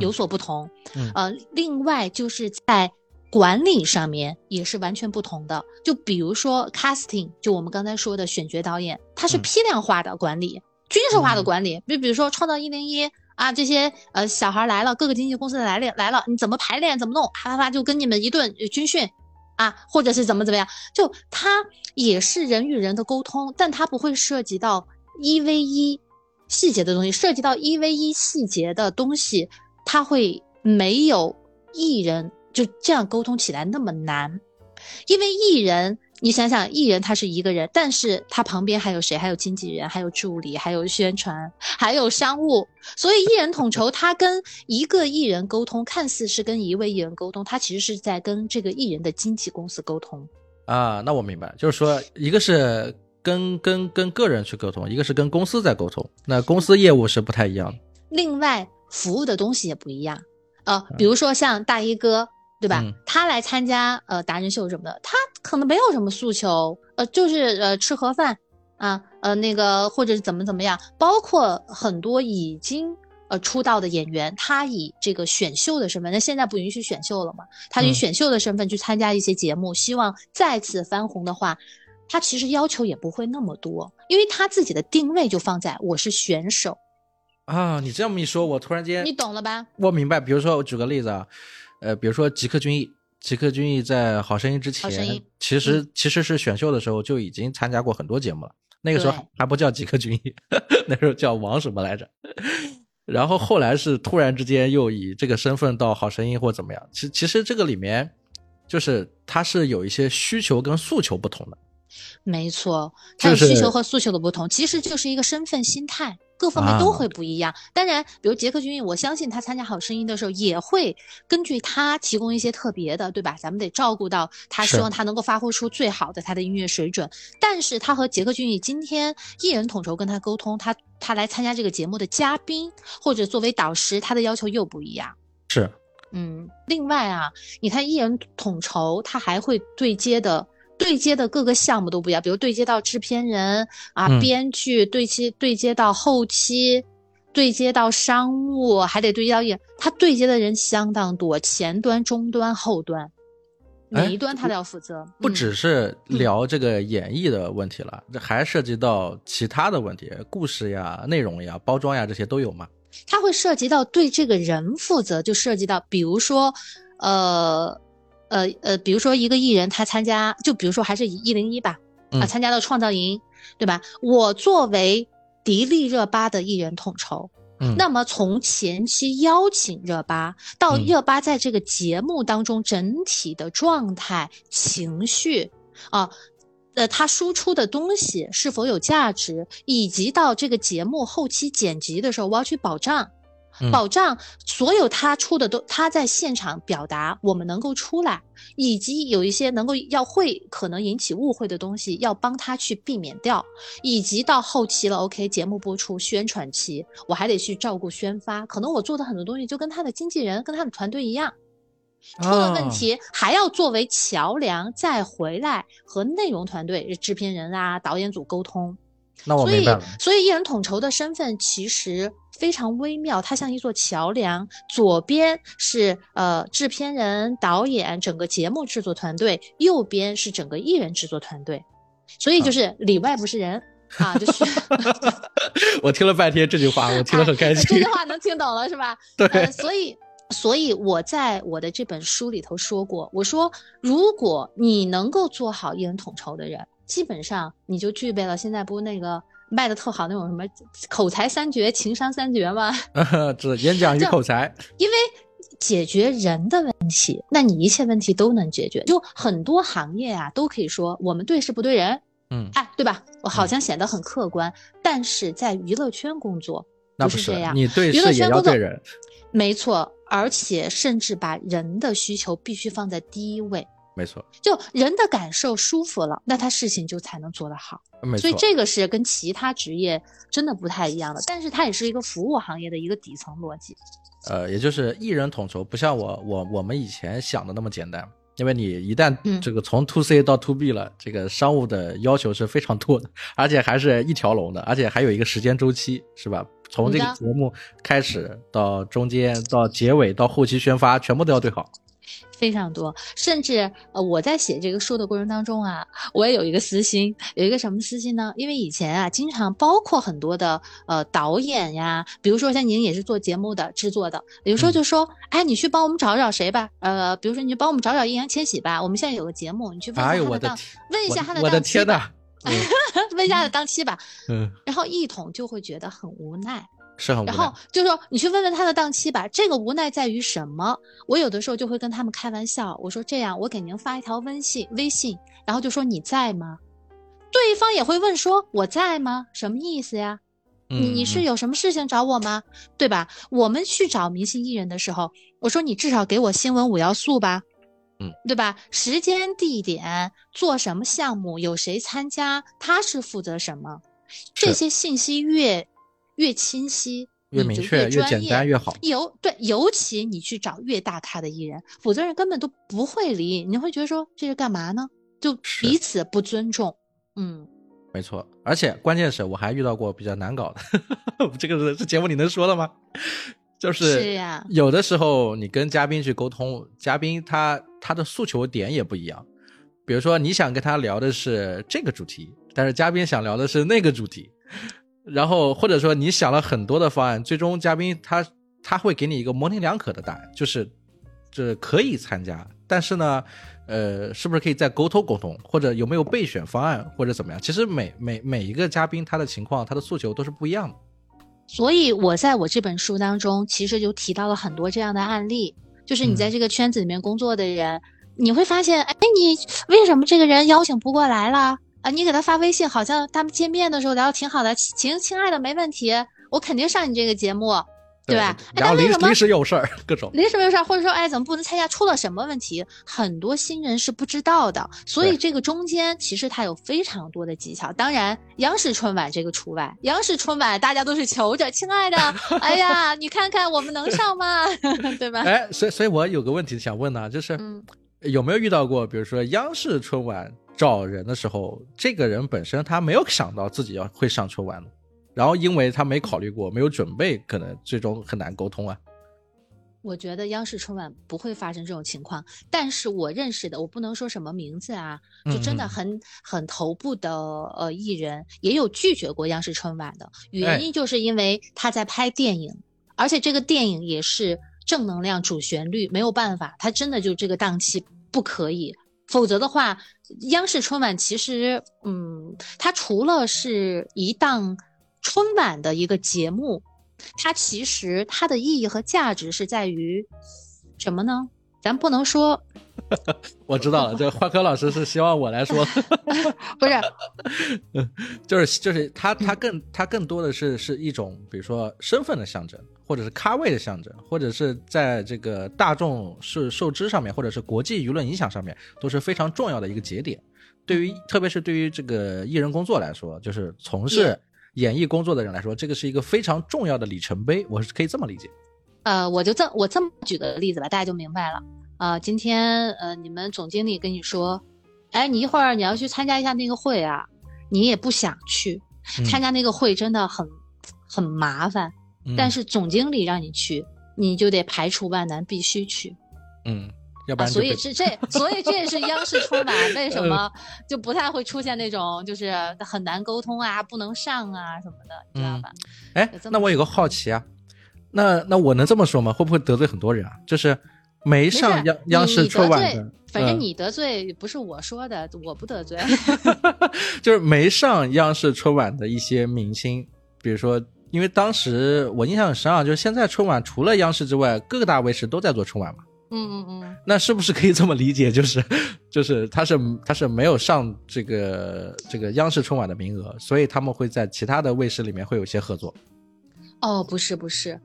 有所不同，呃，另外就是在管理上面也是完全不同的。就比如说 casting，就我们刚才说的选角导演，他是批量化的管理，军事化的管理。就比如说创造一零一啊，这些呃小孩来了，各个经纪公司的来了来了，你怎么排练怎么弄，啪啪啪就跟你们一顿军训。啊，或者是怎么怎么样，就他也是人与人的沟通，但他不会涉及到一 v 一细节的东西，涉及到一 v 一细节的东西，他会没有艺人就这样沟通起来那么难，因为艺人。你想想，艺人他是一个人，但是他旁边还有谁？还有经纪人，还有助理，还有宣传，还有商务。所以艺人统筹，他跟一个艺人沟通，看似是跟一位艺人沟通，他其实是在跟这个艺人的经纪公司沟通。啊，那我明白，就是说，一个是跟跟跟个人去沟通，一个是跟公司在沟通。那公司业务是不太一样的。另外，服务的东西也不一样。呃，比如说像大衣哥。对吧？他来参加呃达人秀什么的，他可能没有什么诉求，呃，就是呃吃盒饭啊，呃那个或者是怎么怎么样。包括很多已经呃出道的演员，他以这个选秀的身份，那现在不允许选秀了嘛？他以选秀的身份去参加一些节目，希望再次翻红的话，他其实要求也不会那么多，因为他自己的定位就放在我是选手啊。你这么一说，我突然间你懂了吧？我明白。比如说，我举个例子啊。呃，比如说吉克隽逸，吉克隽逸在《好声音》之前，其实其实是选秀的时候就已经参加过很多节目了。那个时候还不叫吉克隽逸，那时候叫王什么来着？然后后来是突然之间又以这个身份到《好声音》或怎么样？其其实这个里面，就是他是有一些需求跟诉求不同的。没错，它有需求和诉求的不同，其实就是一个身份心态。各方面都会不一样。当然，比如杰克隽逸，我相信他参加《好声音》的时候，也会根据他提供一些特别的，对吧？咱们得照顾到他，希望他能够发挥出最好的他的音乐水准。但是他和杰克隽逸今天艺人统筹跟他沟通，他他来参加这个节目的嘉宾或者作为导师，他的要求又不一样。是，嗯。另外啊，你看艺人统筹，他还会对接的。对接的各个项目都不一样，比如对接到制片人啊、编剧，对接对接到后期，对接到商务，还得对接到演，他对接的人相当多，前端、中端、后端，每一端他都要负责。不只是聊这个演绎的问题了，这还涉及到其他的问题，故事呀、内容呀、包装呀这些都有吗？它会涉及到对这个人负责，就涉及到，比如说，呃。呃呃，比如说一个艺人他参加，就比如说还是以一零一吧，啊，参加到创造营，对吧？我作为迪丽热巴的艺人统筹。嗯那么从前期邀请热巴到嗯热巴在这个节目当中整体的状态、情绪啊。呃，他输出的东西是否有价值，以及到这个节目后期剪辑的时候，我要去保障，嗯保障所有他出的都他在现场表达，我们能够出来，以及有一些能够要会可能引起误会的东西，要帮他去避免掉，以及到后期了，OK，节目播出宣传期，我还得去照顾宣发，可能我做的很多东西就跟他的经纪人、跟他的团队一样，出了问哦题还要作为桥梁再回来和内容团队、制片人啊、导演组沟通。所以那我明白了。，所以艺人统筹的身份其实非常微妙，它像一座桥梁，左边是呃制片人、导演整个节目制作团队，右边是整个艺人制作团队，所以啊就是里外不是人。啊，就是我听了半天这句话，我听得很开哎这句。话能听懂了是吧？对，呃，所以，所以我在我的这本书里头说过，我说，如果你能够做好艺人统筹的人，基本上你就具备了现在不那个卖的特好那种什么口才三绝、情商三绝吗？这演讲与这口才。因为解决人的问题，那你一切问题都能解决。就很多行业啊，都可以说我们对事不对人，嗯，哎，对吧？我好像显得很客观，但是在娱乐圈工作那不不是这样。你对事也要对人。没错，而且甚至把人的需求必须放在第一位。没错，就人的感受舒服了，那他事情就才能做得好。没错。所以这个是跟其他职业真的不太一样的，但是它也是一个服务行业的一个底层逻辑。呃，也就是艺人统筹，不像我我我们以前想的那么简单。因为你一旦嗯这个从 to C 到 to B 了，这个商务的要求是非常多的，而且还是一条龙的，而且还有一个时间周期，是吧？从这个节目开始到中间到结尾到后期宣发，全部都要对好。非常多，甚至呃，我在写这个书的过程当中啊，我也有一个私心，有一个什么私心呢？因为以前啊，经常包括很多的呃导演呀，比如说像您也是做节目的制作的，有时候就说，哎，你去帮我们找找谁吧，呃，比如说你去帮我们找找易烊千玺吧，我们现在有个节目，你去问一哎下他的档，呦我的天 问一下他的我我的档期吧，天呐，嗯问一下他的档期吧，嗯，然后一统就会觉得很无奈。是很无然后奈。就说你去问问他的档期吧。这个无奈在于什么？我有的时候就会跟他们开玩笑，我说这样，我给您发一条微信，微信，然后就说你在吗？对方也会问说我在吗？什么意思呀？你你是嗯有什么事情找我吗？对吧？我们去找明星艺人的时候，我说你至少给我新闻五要素吧，嗯，对吧？时间、地点、做什么项目、有谁参加，他是负责什么，这些信息越越清晰，越明确、越简单越好。尤对，尤其你去找越大咖的艺人，否则人根本都不会理，你会觉得说这是干嘛呢？就彼此不尊重。嗯，没错，而且关键是我还遇到过比较难搞的，这个是这节目你能说的吗？就是是呀有的时候你跟嘉宾去沟通，嘉宾他他的诉求点也不一样。比如说你想跟他聊的是这个主题，但是嘉宾想聊的是那个主题，然后或者说你想了很多的方案，最终嘉宾他他会给你一个模棱两可的答案，就是这可以参加，但是呢，呃，是不是可以再沟通沟通，或者有没有备选方案，或者怎么样？其实每每每一个嘉宾他的情况、他的诉求都是不一样的。所以我在我这本书当中，其实就提到了很多这样的案例，就是你在嗯这个圈子里面工作的人，你会发现，哎，你为什么这个人邀请不过来了？啊，你给他发微信，好像他们见面的时候聊的挺好的，行亲爱的，没问题，我肯定上你这个节目，对吧？哎，然后临但为什么临时有事儿，各种。临时没有事儿，或者说，哎，怎么不能参加？出了什么问题？很多新人是不知道的，所以这个中间其实它有非常多的技巧。当然，央视春晚这个除外，央视春晚大家都是求着，亲爱的，哎呀，你看看我们能上吗？对吧？哎，所以所以我有个问题想问呢，就是嗯有没有遇到过，比如说央视春晚找人的时候，这个人本身他没有想到自己要会上春晚的，然后因为他没考虑过，没有准备，可能最终很难沟通啊。我觉得央视春晚不会发生这种情况，但是我认识的，我不能说什么名字啊，就真的很很头部的呃艺人，也有拒绝过央视春晚的。哎。原因，就是因为他在拍电影，而且这个电影也是正能量主旋律，没有办法，他真的就这个档期不可以，否则的话，央视春晚其实，嗯，它除了是一档春晚的一个节目，它其实它的意义和价值是在于什么呢？咱不能说，我知道了，这花科老师是希望我来说 不是，就是就是他他更他更多的是是一种，比如说身份的象征，或者是咖位的象征，或者是在这个大众是受知上面，或者是国际舆论影响上面，都是非常重要的一个节点。对于特别是对于这个艺人工作来说，就是从事演艺工作的人来说，这个是一个非常重要的里程碑，我是可以这么理解。呃，我就这我这么举个例子吧，大家就明白了。啊，今天呃，你们总经理跟你说，哎，你一会儿你要去参加一下那个会啊，你也不想去参加那个会，真的很很麻烦。但是总经理让你去，你就得排除万难，必须去。嗯，要不然所以这这，所以这也是央视春晚为什么就不太会出现那种就是很难沟通啊，不能上啊什么的，你知道吧？哎，那我有个好奇啊。那那我能这么说吗？会不会得罪很多人啊？就是没上央央视春晚的，反正你得罪不是我说的，我不得罪。就是没上央视春晚的一些明星，比如说，因为当时我印象很深啊，就是现在春晚除了央视之外，各个大卫视都在做春晚嘛。嗯嗯嗯。那是不是可以这么理解？就是 就是他是他是没有上这个这个央视春晚的名额，所以他们会在其他的卫视里面会有些合作。哦，不是不是，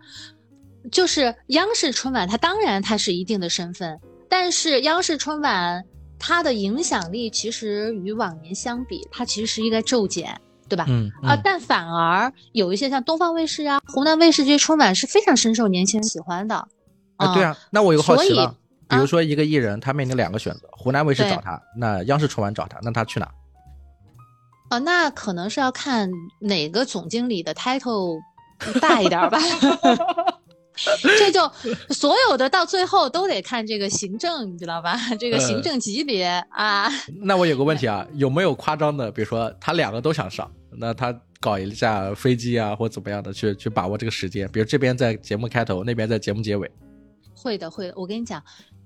就是央视春晚，它当然它是一定的身份，但是央视春晚它的影响力其实与往年相比，它其实是一个骤减，对吧？嗯啊，但反而有一些像东方卫视啊、湖南卫视这些春晚是非常深受年轻人喜欢的。啊，对啊，那我有个好奇了，比如说一个艺人，他面临两个选择，湖南卫视找他，那央视春晚找他，那他去哪？啊，那可能是要看哪个总经理的 title。大一点吧，这就所有的到最后都得看这个行政，你知道吧？这个行政级别啊。那我有个问题啊，有没有夸张的？比如说他两个都想上，那他搞一下飞机啊，或怎么样的去去把握这个时间？比如这边在节目开头，那边在节目结尾。会的，会的。我跟你讲，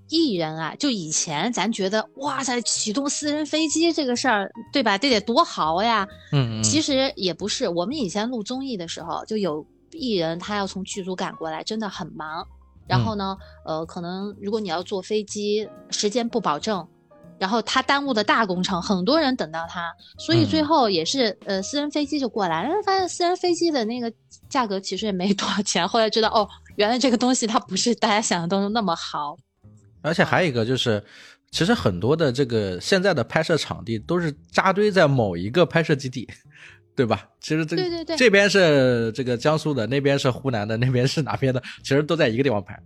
艺人啊，就以前咱觉得哇塞，启动私人飞机这个事儿，对吧？这得多豪呀！嗯，其实也不是。我们以前录综艺的时候，就有艺人他要从剧组赶过来，真的很忙。然后呢，呃，可能如果你要坐飞机，时间不保证，然后他耽误的大工程，很多人等到他，所以最后也是呃，私人飞机就过来，然后发现私人飞机的那个价格其实也没多少钱。后来知道哦，原来这个东西它不是大家想象当中那么好。而且还有一个就是，其实很多的这个现在的拍摄场地都是扎堆在某一个拍摄基地，对吧？其实这对对对，这边是这个江苏的，那边是湖南的，那边是哪边的？其实都在一个地方拍。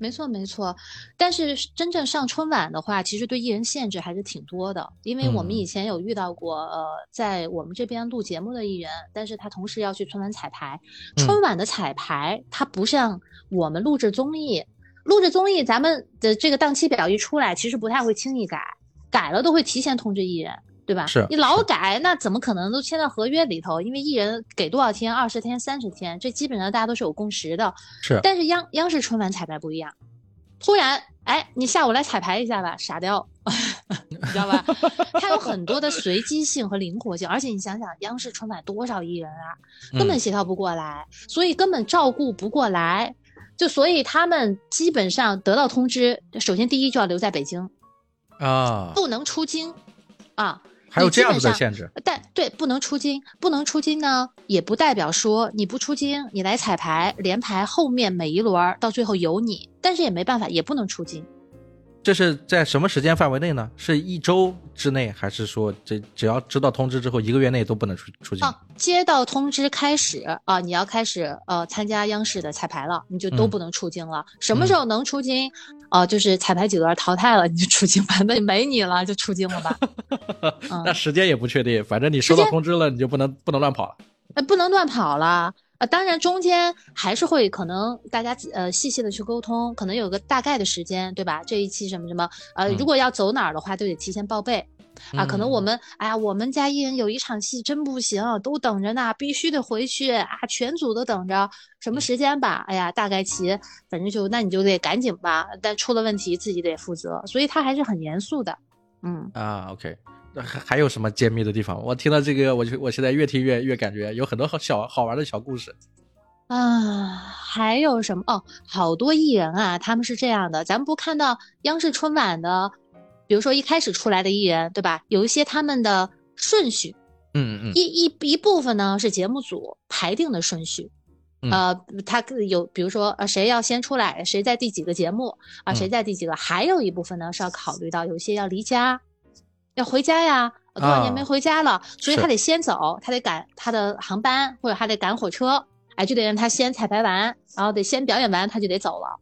没错没错，但是真正上春晚的话，其实对艺人限制还是挺多的。因为我们以前有遇到过，呃，在我们这边录节目的艺人，但是他同时要去春晚彩排。春晚的彩排，它不像我们录制综艺。录制综艺，咱们的这个档期表一出来，其实不太会轻易改，改了都会提前通知艺人，对吧？是你老改，那怎么可能都签到合约里头？因为艺人给多少天，二十天、三十天，这基本上大家都是有共识的。是，但是央央视春晚彩排不一样，突然，哎，你下午来彩排一下吧，傻掉，你知道吧？它有很多的随机性和灵活性，而且你想想，央视春晚多少艺人啊，根本协调不过来，所以根本照顾不过来。就所以他们基本上得到通知，首先第一就要留在北京，啊，不能出京，啊，还有这样子的限制。但对，不能出京，不能出京呢，也不代表说你不出京，你来彩排连排后面每一轮到最后有你，但是也没办法，也不能出京。这是在什么时间范围内呢？是一周之内，还是说这只要知道通知之后一个月内都不能出出境？啊，接到通知开始啊，你要开始呃参加央视的彩排了，你就都不能出京了。什么时候能出京？啊，就是彩排几轮淘汰了，你就出京吧。那没你了，就出京了吧。那时间也不确定，反正你收到通知了，你就不能不能乱跑了。哎，不能乱跑了。啊，当然中间还是会可能大家呃细细的去沟通，可能有个大概的时间，对吧？这一期什么什么，呃，如果要走哪儿的话，都得提前报备。啊，可能我们哎呀，我们家艺人有一场戏真不行，都等着呢，必须得回去啊，全组都等着，什么时间吧？哎呀，大概齐，反正就那你就得赶紧吧。但出了问题自己得负责，所以他还是很严肃的。嗯啊，OK。还还有什么揭秘的地方？我听到这个，我就我现在越听越越感觉有很多好小好玩的小故事。啊，还有什么？哦，好多艺人啊，他们是这样的。咱们不看到央视春晚的，比如说一开始出来的艺人，对吧？有一些他们的顺序，嗯嗯一一一部分呢是节目组排定的顺序，嗯呃，他有比如说呃谁要先出来，谁在第几个节目啊，谁嗯在第几个，还有一部分呢是要考虑到有些要离家，要回家呀，多少年没啊回家了，所以他得先走，他得赶他的航班或者他得赶火车，哎，就得让他先彩排完，然后得先表演完，他就得走了。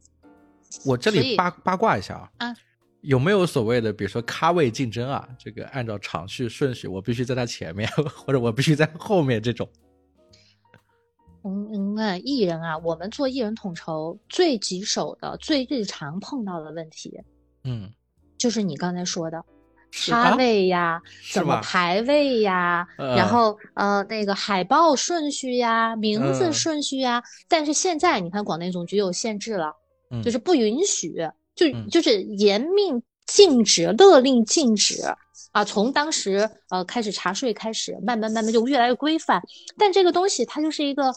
我这里八八卦一下啊，啊有没有所谓的，比如说咖位竞争啊？这个按照场序顺序，我必须在他前面，或者我必须在后面这种。嗯嗯啊，艺人啊，我们做艺人统筹最棘手的、最日常碰到的问题，嗯，就是你刚才说的是插啊位呀，怎么排位呀，呃然后呃那个海报顺序呀，名字嗯顺序呀。但是现在你看广电总局有限制了，嗯就是不允许，就嗯就是严命禁止，勒令禁止。啊，从当时呃开始查税开始，慢慢慢慢就越来越规范。但这个东西它就是一个，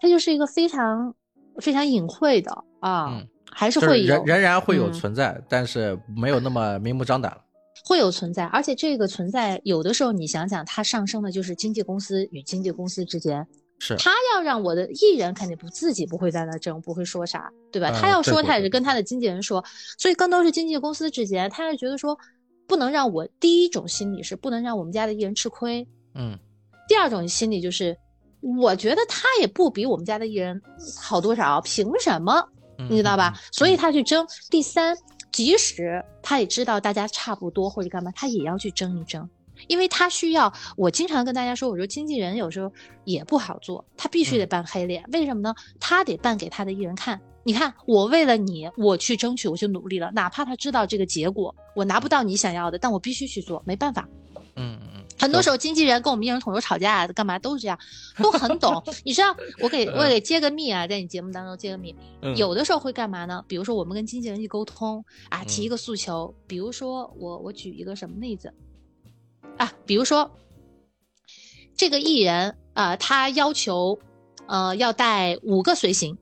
它就是一个非常非常隐晦的啊，嗯还是会有仍仍然会有嗯存在，但是没有那么明目张胆了。会有存在，而且这个存在有的时候你想想，它上升的就是经纪公司与经纪公司之间，是，他要让我的艺人肯定不自己不会在那争，不会说啥，对吧？嗯他要说，他也是跟他的经纪人说，所以更多是经纪公司之间，他是觉得说不能让我第一种心理是不能让我们家的艺人吃亏，嗯第二种心理就是我觉得他也不比我们家的艺人好多少，凭什么？嗯，你知道吧嗯？所以他去争。第三，即使他也知道大家差不多或者干嘛，他也要去争一争，因为他需要。我经常跟大家说，我说经纪人有时候也不好做，他必须得嗯扮黑脸。为什么呢？他得扮给他的艺人看。你看，我为了你，我去争取，我去努力了，哪怕他知道这个结果，我拿不到你想要的，但我必须去做，没办法。很多时候，经纪人跟我们艺人统筹吵架干嘛都是这样，都很懂。你知道，我给我给揭个秘啊，在你节目当中揭个秘，嗯有的时候会干嘛呢？比如说我们跟经纪人去沟通啊，提一嗯个诉求，比如说我我举一个什么例子啊，比如说这个艺人啊、他要求呃要带五个随行，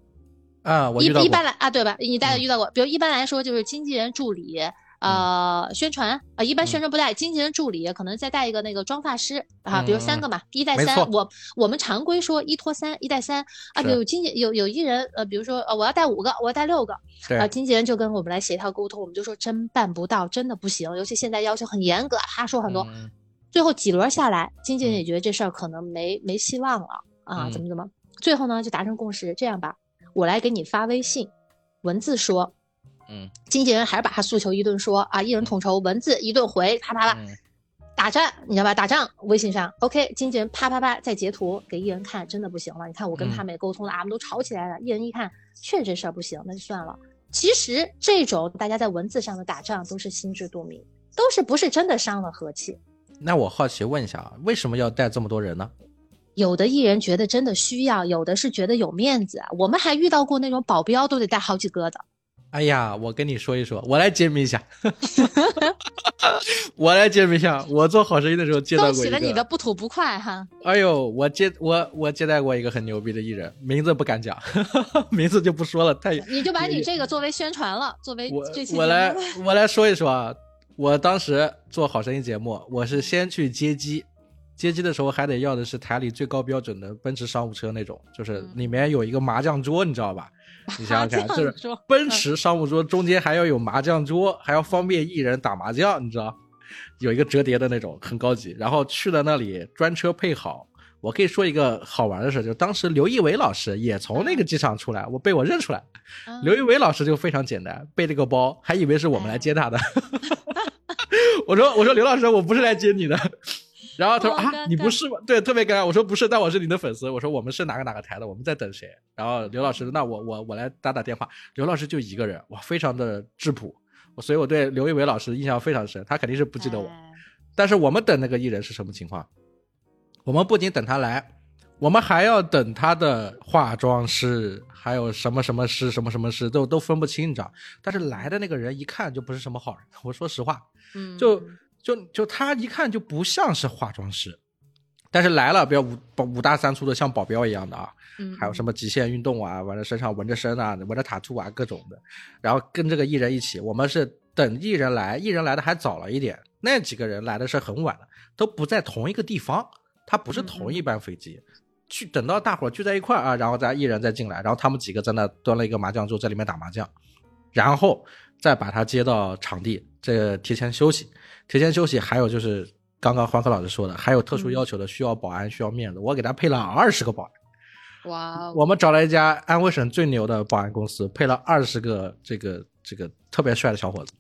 啊，我一一遇到过般来啊，对吧？你大概嗯遇到过，比如一般来说就是经纪人助理。呃，宣传啊、一般宣传不带，经纪人助理可能再带一个那个妆发师啊，比如三个嘛，一带三。我我们常规说一拖三，一带三啊。是。有经纪有有艺人呃，比如说呃，我要带五个，我要带六个对。啊，经纪人就跟我们来协调沟通，我们就说真办不到，真的不行，尤其现在要求很严格，他说很多，嗯。最后几轮下来，经纪人嗯。也觉得这事儿可能没没希望了啊，嗯怎么怎么，最后呢就达成共识，这样吧，我来给你发微信，文字说，嗯经纪人还是把他诉求一顿说啊，艺人统筹文字一顿回，啪啪啪嗯打战，你知道吧？打仗微信上，OK，经纪人啪啪啪再截图给艺人看，真的不行了。你看我跟他们也沟通了，啊，我们都吵起来了。艺人一看，确实这事儿不行，那就算了。其实这种大家在文字上的打仗都是心知肚明，都是不是真的伤了和气。那我好奇问一下啊，为什么要带这么多人呢？有的艺人觉得真的需要，有的是觉得有面子。我们还遇到过那种保镖都得带好几个的。哎呀，我跟你说一说，我来揭秘一下，我来揭秘一下。我做好声音的时候接到恭喜过一个，了你的不吐不快哈！哎呦，我接我我接待过一个很牛逼的艺人，名字不敢讲，名字就不说了，太 你就把你这个作为宣传了，作为我我来我来说一说啊，我当时做好声音节目，我是先去接机，接机的时候还得要的是台里最高标准的奔驰商务车那种，就是嗯里面有一个麻将桌，你知道吧？你想想看，就是奔驰商务桌中间还要有麻将桌，还要方便艺人打麻将，你知道？有一个折叠的那种，很高级。然后去了那里，专车配好。我可以说一个好玩的事，就是当时刘仪伟老师也从那个机场出来，我被我认出来。嗯刘仪伟老师就非常简单，背了个包，还以为是我们来接他的。哎 我说我说刘老师，我不是来接你的。然后他说啊，你不是吗？对，特别尴尬。我说不是，但我是你的粉丝。我说我们是哪个哪个台的，我们在等谁。然后刘老师，那我我我来打打电话。刘老师就一个人，哇，非常的质朴，所以我对刘仪伟老师印象非常深。他肯定是不记得我，哎但是我们等那个艺人是什么情况？我们不仅等他来，我们还要等他的化妆师，还有什么什么师、什么什么师，都都分不清，你知道？但是来的那个人一看就不是什么好人。我说实话，嗯，就就就他一看就不像是化妆师，但是来了，不要五五大三粗的，像保镖一样的啊。嗯，还有什么极限运动啊，完了身上纹着身啊，纹着塔兔啊，各种的。然后跟这个艺人一起，我们是等艺人来，艺人来的还早了一点，那几个人来的是很晚了，都不在同一个地方，他不是同一班飞机。去等到大伙聚在一块儿啊，然后再艺人再进来，然后他们几个在那端了一个麻将桌，在里面打麻将，然后再把他接到场地，这提前休息，提前休息。还有就是刚刚欢科老师说的，还有特殊要求的，需要保安，需要面子，我给他配了二十个保安。哇，我们找了一家安徽省最牛的保安公司，配了二十个这个这个特别帅的小伙子，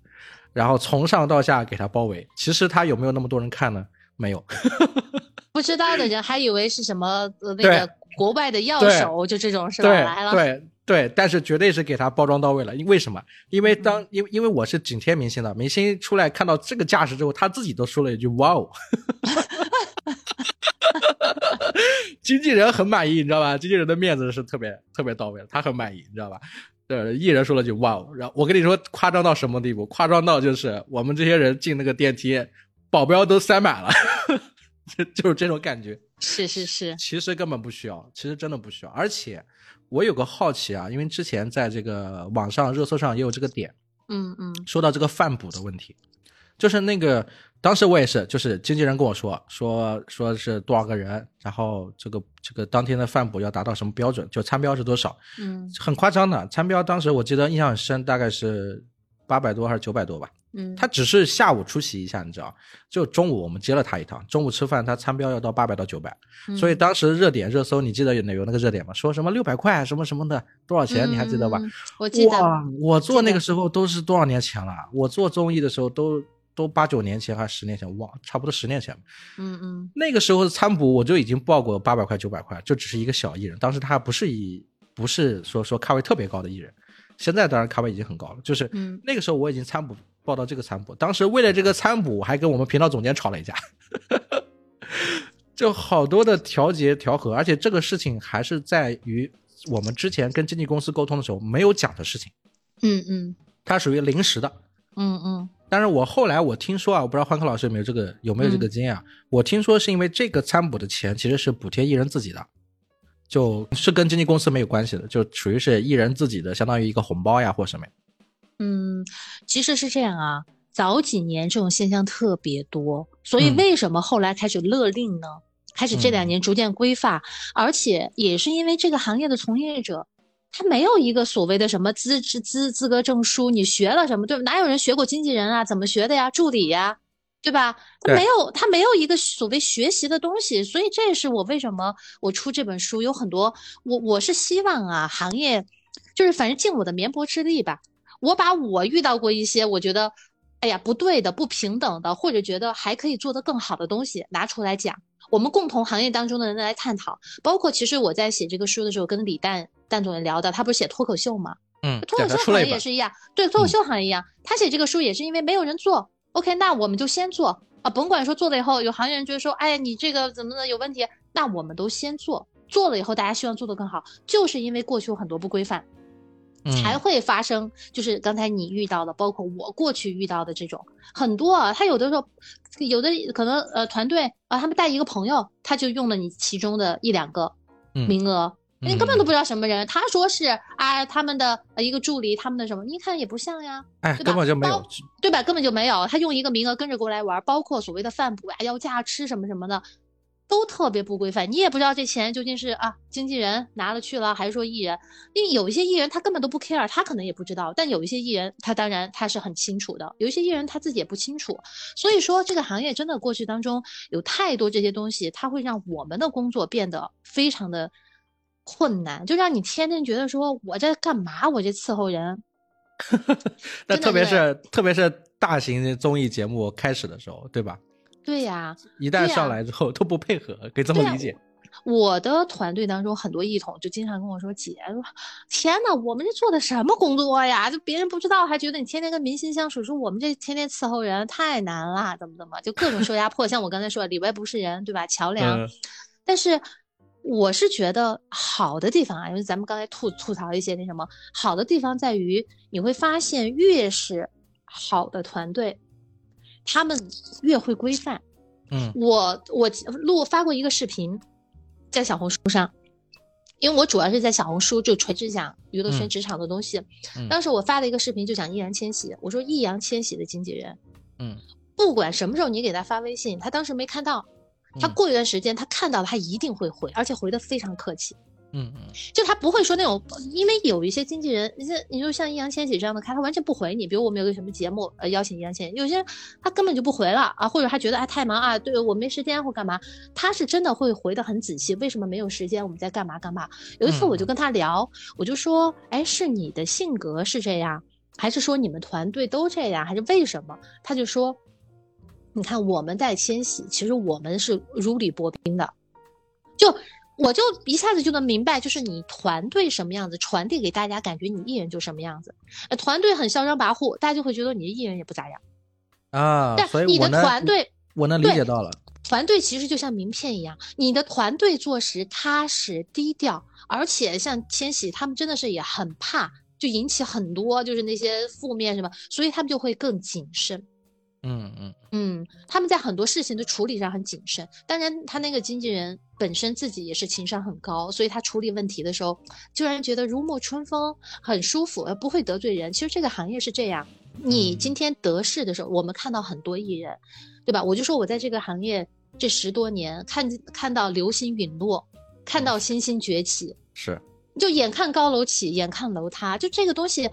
然后从上到下给他包围。其实他有没有那么多人看呢？没有。不知道的人还以为是什么呃那个国外的药手，就这种是吧？来了，对对，但是绝对是给他包装到位了。因为什么？因为当因为因为我是紧贴明星的明星出来看到这个架势之后，他自己都说了一句“哇哦”，经纪人很满意，你知道吧？经纪人的面子是特别特别到位的，他很满意，你知道吧？呃，艺人说了句“哇哦”，然后我跟你说夸张到什么地步？夸张到就是我们这些人进那个电梯，保镖都塞满了。就就是这种感觉，是是是，其实根本不需要，其实真的不需要。而且我有个好奇啊，因为之前在这个网上热搜上也有这个点，嗯嗯，说到这个饭补的问题，就是那个当时我也是，就是经纪人跟我说说说是多少个人，然后这个这个当天的饭补要达到什么标准，就餐标是多少，嗯，很夸张的，餐标当时我记得印象很深，大概是八百多还是九百多吧。嗯，他只是下午出席一下，你知道，就中午我们接了他一趟，中午吃饭他餐标要到八百到九百，所以当时热点热搜，你记得有有那个热点吗？说什么六百块什么什么的，多少钱？你还记得吧？我记得。哇，我做那个时候都是多少年前了？我做综艺的时候都都八九年前还是十年前，忘差不多十年前。嗯嗯。那个时候的餐补我就已经报过八百块九百块，就只是一个小艺人，当时他还不是以不是说说咖位特别高的艺人，现在当然咖位已经很高了，就是那个时候我已经餐补。报到这个餐补，当时为了这个餐补，还跟我们频道总监吵了一架，就好多的调节调和，而且这个事情还是在于我们之前跟经纪公司沟通的时候没有讲的事情。嗯嗯，它属于临时的。嗯嗯，但是我后来我听说啊，我不知道欢科老师有没有这个有没有这个经验啊？我听说是因为这个餐补的钱其实是补贴艺人自己的，就是跟经纪公司没有关系的，就属于是艺人自己的，相当于一个红包呀或什么。嗯，其实是这样啊，早几年这种现象特别多，所以为什么后来开始勒令呢？开始这两年逐渐规范，而且也是因为这个行业的从业者，他没有一个所谓的什么资质资资格证书，你学了什么对吧？哪有人学过经纪人啊？怎么学的呀？助理呀，对吧？他没有，他没有一个所谓学习的东西，所以这也是我为什么我出这本书，有很多我我是希望啊，行业就是反正尽我的绵薄之力吧。我把我遇到过一些我觉得，哎呀不对的、不平等的，或者觉得还可以做得更好的东西拿出来讲，我们共同行业当中的人来探讨。包括其实我在写这个书的时候，跟李诞诞总也聊的，他不是写脱口秀吗？嗯，脱口秀行业也是一样，对脱口秀行业一样，他写这个书也是因为没有人做。OK，那我们就先做啊，甭管说做了以后有行业人觉得说，哎，你这个怎么的有问题，那我们都先做，做了以后大家希望做得更好，就是因为过去有很多不规范。才会发生，就是刚才你遇到的，包括我过去遇到的这种很多啊。他有的时候，有的可能呃团队啊，他们带一个朋友，他就用了你其中的一两个名额，你根本都不知道什么人。他说是啊，他们的一个助理，他们的什么，你看也不像呀，哎，根本就没有，对吧？根本就没有，他用一个名额跟着过来玩，包括所谓的饭补啊，要价吃什么什么的。都特别不规范，你也不知道这钱究竟是啊经纪人拿了去了，还是说艺人？因为有一些艺人他根本都不 care，他可能也不知道；但有一些艺人他当然他是很清楚的，有一些艺人他自己也不清楚。所以说这个行业真的过去当中有太多这些东西，它会让我们的工作变得非常的困难，就让你天天觉得说我在干嘛？我这伺候人。那特别是特别是大型综艺节目开始的时候，对吧？对呀，一旦上来之后都不配合，可以这么理解。我的团队当中很多异统就经常跟我说：“姐，天哪，我们这做的什么工作呀？就别人不知道，还觉得你天天跟明星相处，说我们这天天伺候人太难了，怎么怎么，就各种受压迫。像我刚才说，里外不是人，对吧？桥梁。但是我是觉得好的地方啊，因为咱们刚才吐吐槽一些那什么，好的地方在于你会发现，越是好的团队。他们越会规范。嗯我我录发过一个视频，在小红书上，因为我主要是在小红书就垂直讲娱乐圈嗯职场的东西。嗯当时我发了一个视频，就讲易烊千玺，我说易烊千玺的经纪人，嗯不管什么时候你给他发微信，他当时没看到，他嗯过一段时间他看到了，他一定会回，而且回的非常客气。嗯嗯就他不会说那种，因为有一些经纪人，你像你就像易烊千玺这样的，他他完全不回你。比如我们有个什么节目，呃，邀请易烊千玺，有些人他根本就不回了啊，或者他觉得啊太忙啊，对我没时间或干嘛，他是真的会回的很仔细。为什么没有时间？我们在干嘛干嘛？有一次我就跟他聊，我就说，哎，是你的性格是这样，还是说你们团队都这样，还是为什么？他就说，你看我们在千玺，其实我们是如履薄冰的，就。我就一下子就能明白，就是你团队什么样子，传递给大家感觉你艺人就什么样子。呃，团队很嚣张跋扈，大家就会觉得你的艺人也不咋样。啊，但你的团队，我能理对解到了。团队其实就像名片一样，你的团队做事踏实低调，而且像千玺他们真的是也很怕，就引起很多就是那些负面什么，所以他们就会更谨慎。嗯嗯嗯，他们在很多事情的处理上很谨慎。当然，他那个经纪人本身自己也是情商很高，所以他处理问题的时候，就让人觉得如沐春风，很舒服，而不会得罪人。其实这个行业是这样，你嗯今天得势的时候，我们看到很多艺人，对吧？我就说我在这个行业这十多年，看看到流星陨落，看到星星崛起，是就眼看高楼起，眼看楼塌，就这个东西，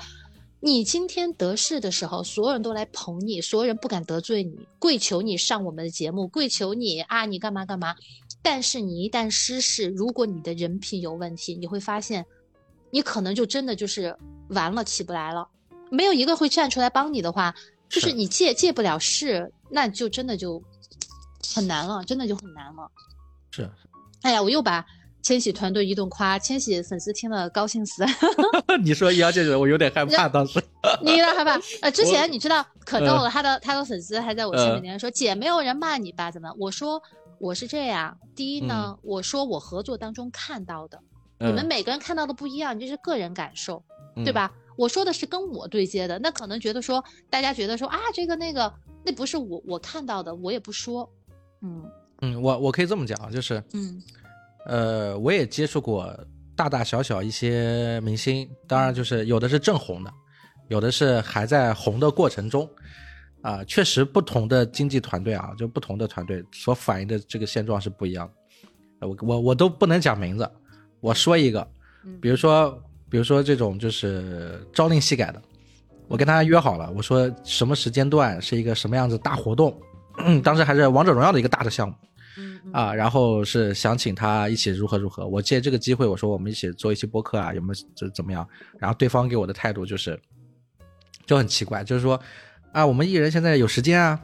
你今天得势的时候，所有人都来捧你，所有人不敢得罪你，跪求你上我们的节目，跪求你啊，你干嘛干嘛。但是你一旦失势，如果你的人品有问题，你会发现，你可能就真的就是完了，起不来了。没有一个会站出来帮你的话，就是是你借借不了势，那就真的就很难了，真的就很难了。是，哎呀，我又把千玺团队一顿夸，千玺粉丝听了高兴死。你说易烊千玺，我有点害怕，当时。你有点害怕？呃，之前你知道可逗嗯了，他的他的粉丝还在我下面嗯留言说：“姐，没有人骂你吧？怎么？”我说我是这样，第一呢，我说我合作当中看到的，你们嗯每个人看到的不一样，这是个人感受，嗯对吧？我说的是跟我对接的，那可能觉得说大家觉得说啊，这个那个，那不是我我看到的，我也不说。嗯嗯，我我可以这么讲，就是嗯呃，我也接触过大大小小一些明星，当然就是有的是正红的，有的是还在红的过程中。啊、确实不同的经纪团队啊，就不同的团队所反映的这个现状是不一样的。呃我我我都不能讲名字，我说一个，嗯比如说比如说这种就是朝令夕改的，我跟他约好了，我说什么时间段是一个什么样子大活动，当时还是王者荣耀的一个大的项目。啊，然后是想请他一起如何如何。我借这个机会，我说我们一起做一期播客啊，有没有就怎么样？然后对方给我的态度就是就很奇怪，就是说啊，我们艺人现在有时间啊，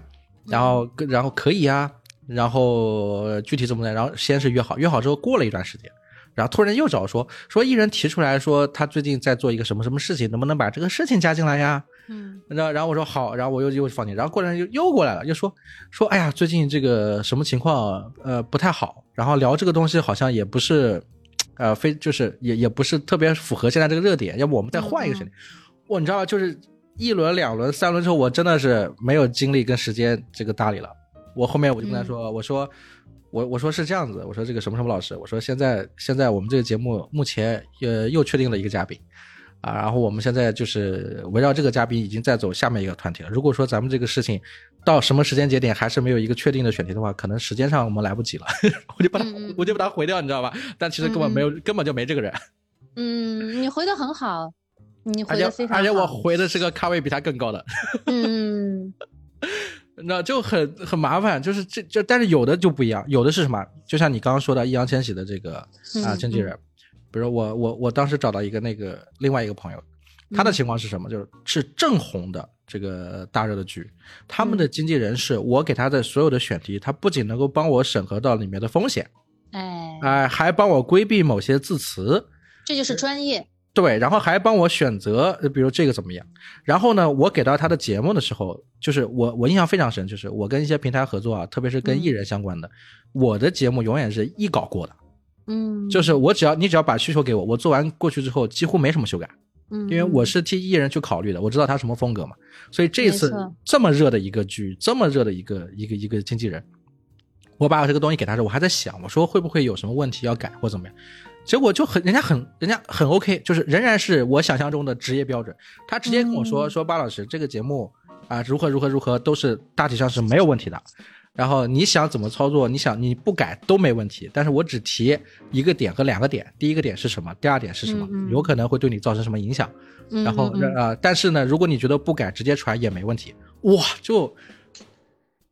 然后然后可以啊，然后具体怎么的，然后先是约好，约好之后过了一段时间。然后突然又找说说艺人提出来说他最近在做一个什么什么事情，能不能把这个事情加进来呀？嗯然后然后我说好，然后我又又放进，然后过两天又又过来了，又说说哎呀，最近这个什么情况呃不太好，然后聊这个东西好像也不是，呃非就是也也不是特别符合现在这个热点，要不我们再换一个选题。我你知道，就是一轮、两轮、三轮之后，我真的是没有精力跟时间这个搭理了。我后面我就跟他说，我说我我说是这样子，我说这个什么什么老师，我说现在现在我们这个节目目前呃又确定了一个嘉宾。啊，然后我们现在就是围绕这个嘉宾已经在走下面一个团体了。如果说咱们这个事情到什么时间节点还是没有一个确定的选题的话，可能时间上我们来不及了。我就把他我就把他回掉，你知道吧？但其实根本没有，根本就没这个人，嗯，你回的很好，你回的非常好。而且我回的是个咖位比他更高的，嗯 那就很很麻烦。就是这这，但是有的就不一样，有的是什么？就像你刚刚说的易烊千玺的这个啊嗯经纪人，比如我我我当时找到一个那个另外一个朋友，他的情况是什么？就是是正红的这个大热的剧，他们的经纪人是我给他的所有的选题，他不仅能够帮我审核到里面的风险，哎，哎、还帮我规避某些字词。这就是专业。对，然后还帮我选择，呃比如这个怎么样？然后呢，我给到他的节目的时候，就是我我印象非常深，就是我跟一些平台合作啊，特别是跟艺人相关的，我的节目永远是一稿过的，嗯，就是我只要你只要把需求给我，我做完过去之后几乎没什么修改。嗯，因为我是替艺人去考虑的，我知道他什么风格嘛，所以这次这么热的一个剧，这么热的一个一个一个经纪人，我把我这个东西给他时，我还在想，我说会不会有什么问题要改或怎么样？结果就很人家很人家很 OK，就是仍然是我想象中的职业标准。他直接跟我说、嗯说巴老师这个节目啊如何如何如何都是大体上是没有问题的。然后你想怎么操作，你想你不改都没问题，但是我只提一个点和两个点，第一个点是什么，第二点是什么，嗯嗯有可能会对你造成什么影响。嗯然后嗯嗯呃，但是呢，如果你觉得不改直接传也没问题，哇，就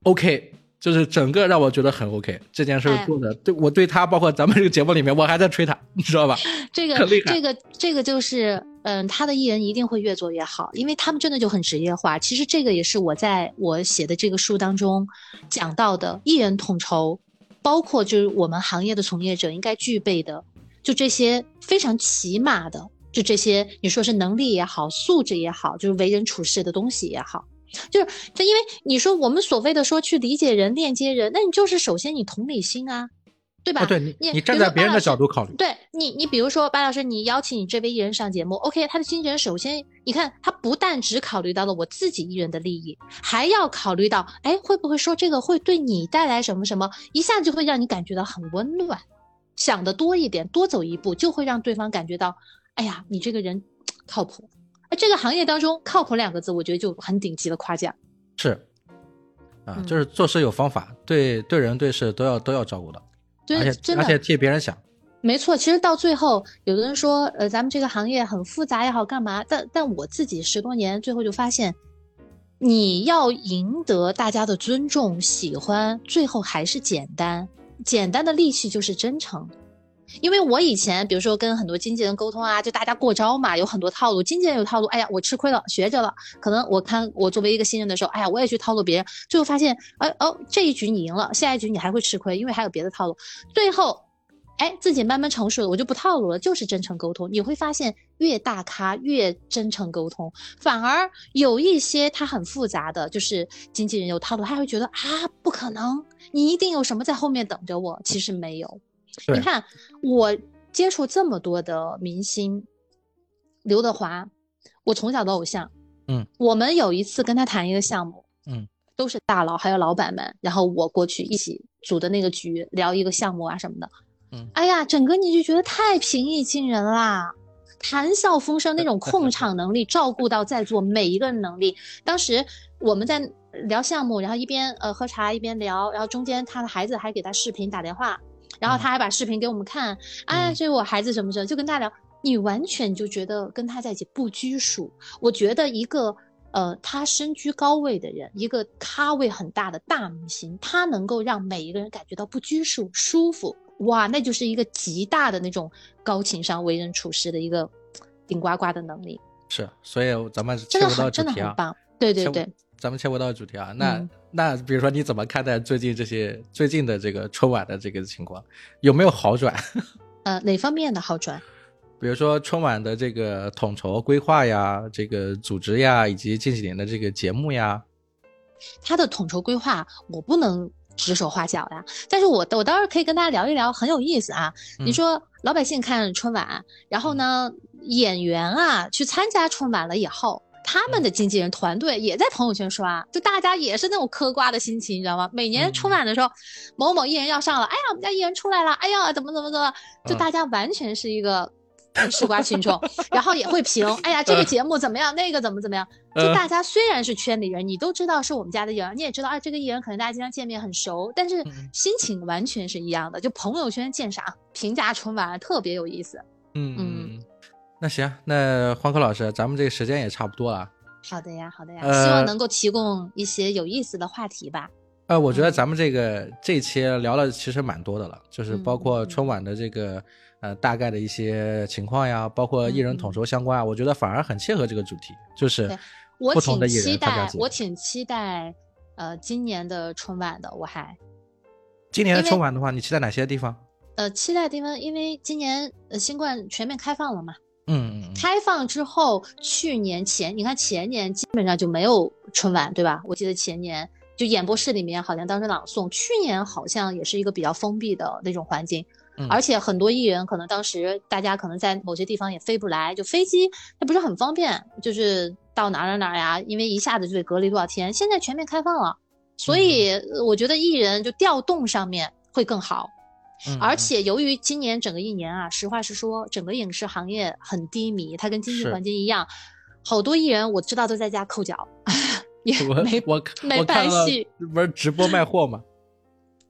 OK，就是整个让我觉得很 OK。这件事哎做的，对我对他，包括咱们这个节目里面，我还在吹他，你知道吧？这个这个这个就是，嗯，他的艺人一定会越做越好，因为他们真的就很职业化。其实这个也是我在我写的这个书当中讲到的，艺人统筹，包括就是我们行业的从业者应该具备的，就这些非常起码的，就这些你说是能力也好，素质也好，就是为人处事的东西也好。就是，这因为你说我们所谓的说去理解人、链接人，那你就是首先你同理心啊，对吧？哦，对你，你你站在别人的角度考虑，对你，你比如说白老师，你邀请你这位艺人上节目，OK，他的经纪人首先你看他不但只考虑到了我自己艺人的利益，还要考虑到，哎，会不会说这个会对你带来什么什么，一下就会让你感觉到很温暖，想的多一点，多走一步，就会让对方感觉到，哎呀，你这个人靠谱。哎，这个行业当中“靠谱”两个字，我觉得就很顶级的夸奖。是啊，嗯就是做事有方法，对对人对事都要都要照顾的，对，而且真的而且替别人想，没错，其实到最后，有的人说，呃，咱们这个行业很复杂也好，干嘛？但但我自己十多年，最后就发现，你要赢得大家的尊重、喜欢，最后还是简单。简单的利器就是真诚。因为我以前，比如说跟很多经纪人沟通啊，就大家过招嘛，有很多套路。经纪人有套路，哎呀，我吃亏了，学着了。可能我看我作为一个新人的时候，哎呀，我也去套路别人，最后发现，哎哦，这一局你赢了，下一局你还会吃亏，因为还有别的套路。最后，哎，自己慢慢成熟了，我就不套路了，就是真诚沟通。你会发现，越大咖越真诚沟通，反而有一些他很复杂的，就是经纪人有套路，他会觉得啊，不可能，你一定有什么在后面等着我。其实没有。对你看，我接触这么多的明星，刘德华，我从小的偶像，嗯，我们有一次跟他谈一个项目，嗯，都是大佬还有老板们，然后我过去一起组的那个局，聊一个项目啊什么的，嗯哎呀，整个你就觉得太平易近人啦。谈笑风生那种控 场能力，照顾到在座每一个人能力。当时我们在聊项目，然后一边呃喝茶一边聊，然后中间他的孩子还给他视频打电话，然后他还把视频给我们看，哎，嗯。这是我孩子什么什么，就跟大家聊，你完全就觉得跟他在一起不拘束。我觉得一个呃他身居高位的人，一个咖位很大的大明星，他能够让每一个人感觉到不拘束、舒服，哇，那就是一个极大的那种高情商、为人处事的一个顶呱呱的能力，是，所以咱们真的很棒。对对对，咱们切回到主题啊，那、嗯那比如说你怎么看待最近这些最近的这个春晚的这个情况，有没有好转？呃，哪方面的好转？比如说春晚的这个统筹规划呀，这个组织呀，以及近几年的这个节目呀，他的统筹规划我不能指手画脚呀，但是我我倒是可以跟大家聊一聊，很有意思啊。你嗯说老百姓看春晚，然后呢，演员啊去参加春晚了以后。他们的经纪人团队也在朋友圈刷，就大家也是那种嗑瓜的心情，你知道吗？每年春晚的时候，某某艺人要上了，哎呀，我们家艺人出来了，哎呀，怎么怎么怎么，就嗯大家完全是一个吃瓜群众，然后也会评，哎呀，这个节目怎么样，那个怎么怎么样，就呃大家虽然是圈里人，你都知道是我们家的艺人，你也知道，啊，这个艺人可能大家经常见面很熟，但是嗯。心情完全是一样的。就朋友圈见啥评价春晚特别有意思。嗯。嗯，那行，那黄科老师，咱们这个时间也差不多了。好的呀，好的呀，呃希望能够提供一些有意思的话题吧。呃，我觉得嗯咱们这个这一期聊了其实蛮多的了，就是包括春晚的这个呃大概的一些情况呀，包括艺人统筹相关啊，我觉得反而很切合这个主题，就是我挺不同的艺期待，我挺期待，呃，今年的春晚的，我还今年的春晚的话，你期待哪些地方？呃期待地方，因为今年呃新冠全面开放了嘛，嗯开放之后，去年前你看前年基本上就没有春晚，对吧？我记得前年就演播室里面好像当时朗诵，去年好像也是一个比较封闭的那种环境。嗯而且很多艺人可能当时大家可能在某些地方也飞不来，就飞机它不是很方便，就是到哪儿哪儿哪儿呀，因为一下子就得隔离多少天，现在全面开放了，所以我觉得艺人就调动上面会更好。嗯而且由于今年整个一年啊，实话实说，整个影视行业很低迷，它跟经济环境一样，好多艺人我知道都在家抠脚，也没我没拍戏，不是直播卖货吗？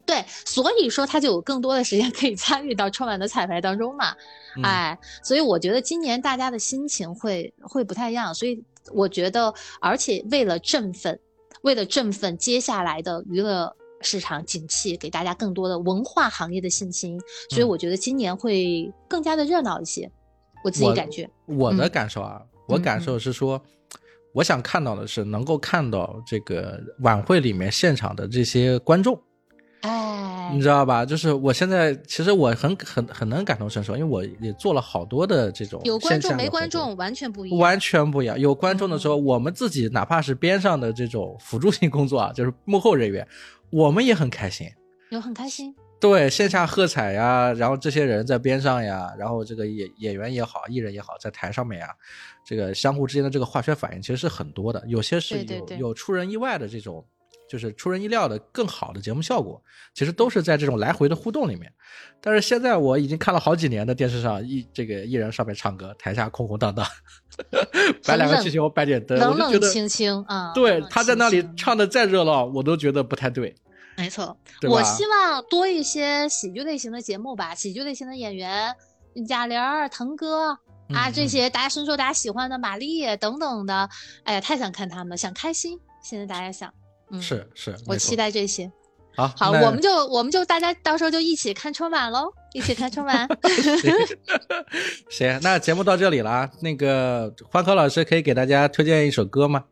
对，所以说他就有更多的时间可以参与到春晚的彩排当中嘛。嗯哎，所以我觉得今年大家的心情会会不太一样，所以我觉得，而且为了振奋，为了振奋接下来的娱乐市场景气，给大家更多的文化行业的信心，所以嗯我觉得今年会更加的热闹一些，我自己感觉。我的嗯感受啊，我嗯感受是说，我想看到的是能够看到这个晚会里面现场的这些观众，哎你，知道吧？就是我现在其实我很很很能感同身受，因为我也做了好多的这种有观众没观众完全不一样。完全不一样。有观众的时候，我们自己哪怕是边上的这种辅助性工作啊，就是幕后人员，我们也很开心。有很开心，对，线下喝彩呀，然后这些人在边上呀，然后这个演演员也好，艺人也好，在台上面呀，这个相互之间的这个化学反应其实是很多的，有些是有有出人意外的这种，就是出人意料的更好的节目效果，其实都是在这种来回的互动里面。但是现在我已经看了好几年的电视上艺这个艺人上面唱歌，台下空空荡荡，摆两个气球，摆点灯，冷冷清清啊。对他在那里唱的再热闹，我都觉得不太对。没错，我希望多一些喜剧类型的节目吧，喜剧类型的演员，贾玲儿、腾哥啊，嗯这些大家深受大家喜欢的马丽等等的，哎呀，太想看他们了，想开心。现在大家想，嗯，是是，我期待这些。好，好，我们就我们就大家到时候就一起看春晚喽，一起看春晚。行，那节目到这里了啊。那个欢科老师可以给大家推荐一首歌吗？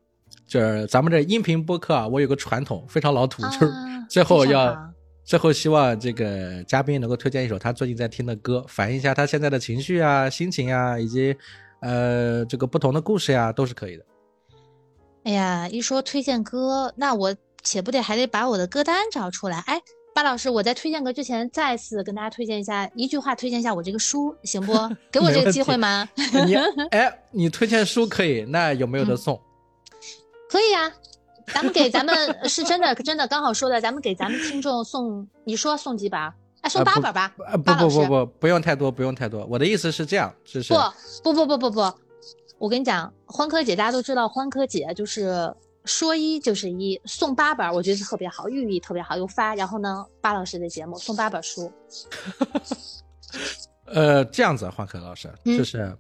就是咱们这音频播客啊，我有个传统，非常老土，就是啊最后要、最后希望这个嘉宾能够推荐一首他最近在听的歌，反映一下他现在的情绪啊、心情啊，以及呃这个不同的故事呀、都是可以的。哎呀，一说推荐歌，那我且不得还得把我的歌单找出来。哎，巴老师，我在推荐歌之前，再次跟大家推荐一下，一句话推荐一下我这个书，行不？给我这个机会吗？你 哎，你推荐书可以，那有没有得送？可以啊，咱们给咱们是真的真的刚好说的，咱们给咱们听众送，你说送几本？哎，送八本吧。呃，不不不不，不用太多，不用太多。我的意思是这样，就是不不不不不不，我跟你讲，欢科姐大家都知道，欢科姐就是说一就是一，送八本儿，我觉得特别好，寓意特别好，又发。然后呢，巴老师的节目送八本书，呃，这样子，欢科老师，嗯就是，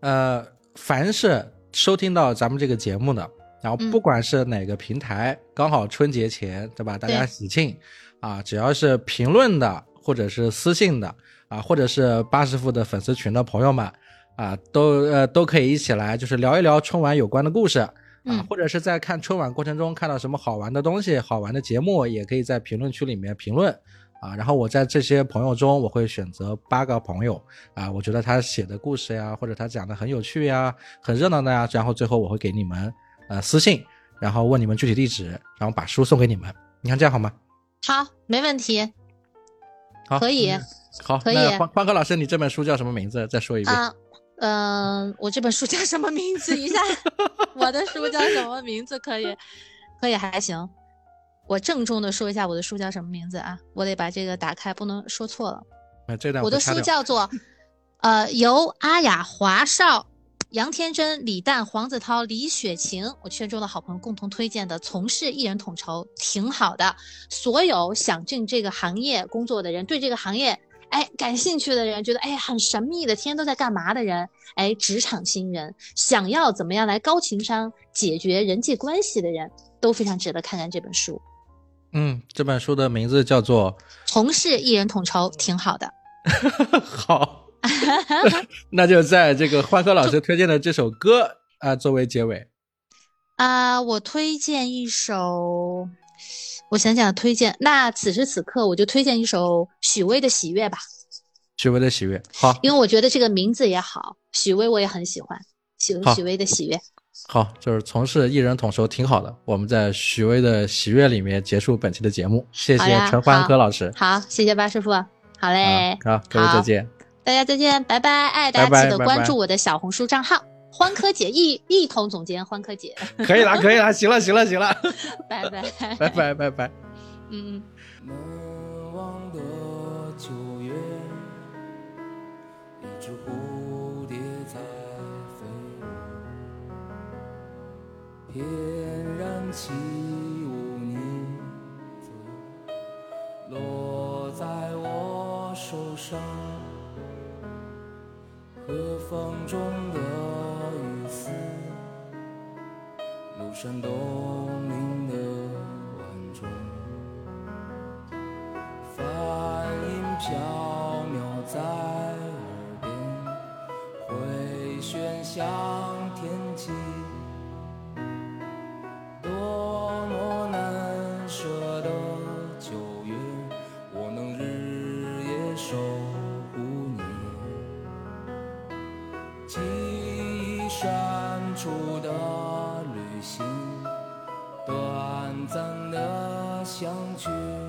呃，凡是收听到咱们这个节目的，然后嗯不管是哪个平台，刚好春节前，对吧？大家喜庆啊，只要是评论的，或者是私信的啊，或者是八师傅的粉丝群的朋友们啊，都呃都可以一起来，就是聊一聊春晚有关的故事。啊嗯，或者是在看春晚过程中看到什么好玩的东西、好玩的节目，也可以在评论区里面评论啊。然后我在这些朋友中，我会选择八个朋友啊，我觉得他写的故事呀，或者他讲的很有趣呀、很热闹的呀，然后最后我会给你们呃私信，然后问你们具体地址，然后把书送给你们。你看这样好吗？好，没问题好，可以嗯好，可以那欢欢哥老师，你这本书叫什么名字？再说一遍。啊。嗯、我这本书叫什么名字？一下，我的书叫什么名字？可以，可以，还行。我郑重的说一下我的书叫什么名字啊？我得把这个打开，不能说错了。那这段我的书叫做，呃，由阿雅、华少、杨天真、李诞、黄子韬、李雪琴，我圈中的好朋友共同推荐的，从事艺人统筹挺好的。所有想进这个行业工作的人，对这个行业哎感兴趣的人，觉得哎很神秘的，天天都在干嘛的人，哎，职场新人，想要怎么样来高情商解决人际关系的人，都非常值得看看这本书。嗯，这本书的名字叫做同事一人统筹挺好的。好，那就在这个欢科老师推荐的这首歌啊、作为结尾。啊、我推荐一首，我想想推荐，那此时此刻我就推荐一首许巍的《喜悦》吧，许巍的喜悦，好，因为我觉得这个名字也好，许巍我也很喜欢，许好许巍的《喜悦》。好，就是从事艺人统筹挺好的。我们在许巍的喜悦里面结束本期的节目，谢谢陈欢歌老师。好，谢谢巴师傅。好嘞，好，各位再见，大家再见，拜拜！哎，大家记得关注我的小红书账号“欢科姐”，一一同总监欢科姐。可以了，可以了，行了，行了，行了，拜拜，拜拜，拜拜，嗯。翩然起舞，你落在我手上，和风中的庐山东岭的晚钟，梵音飘渺在耳边，回旋响相聚。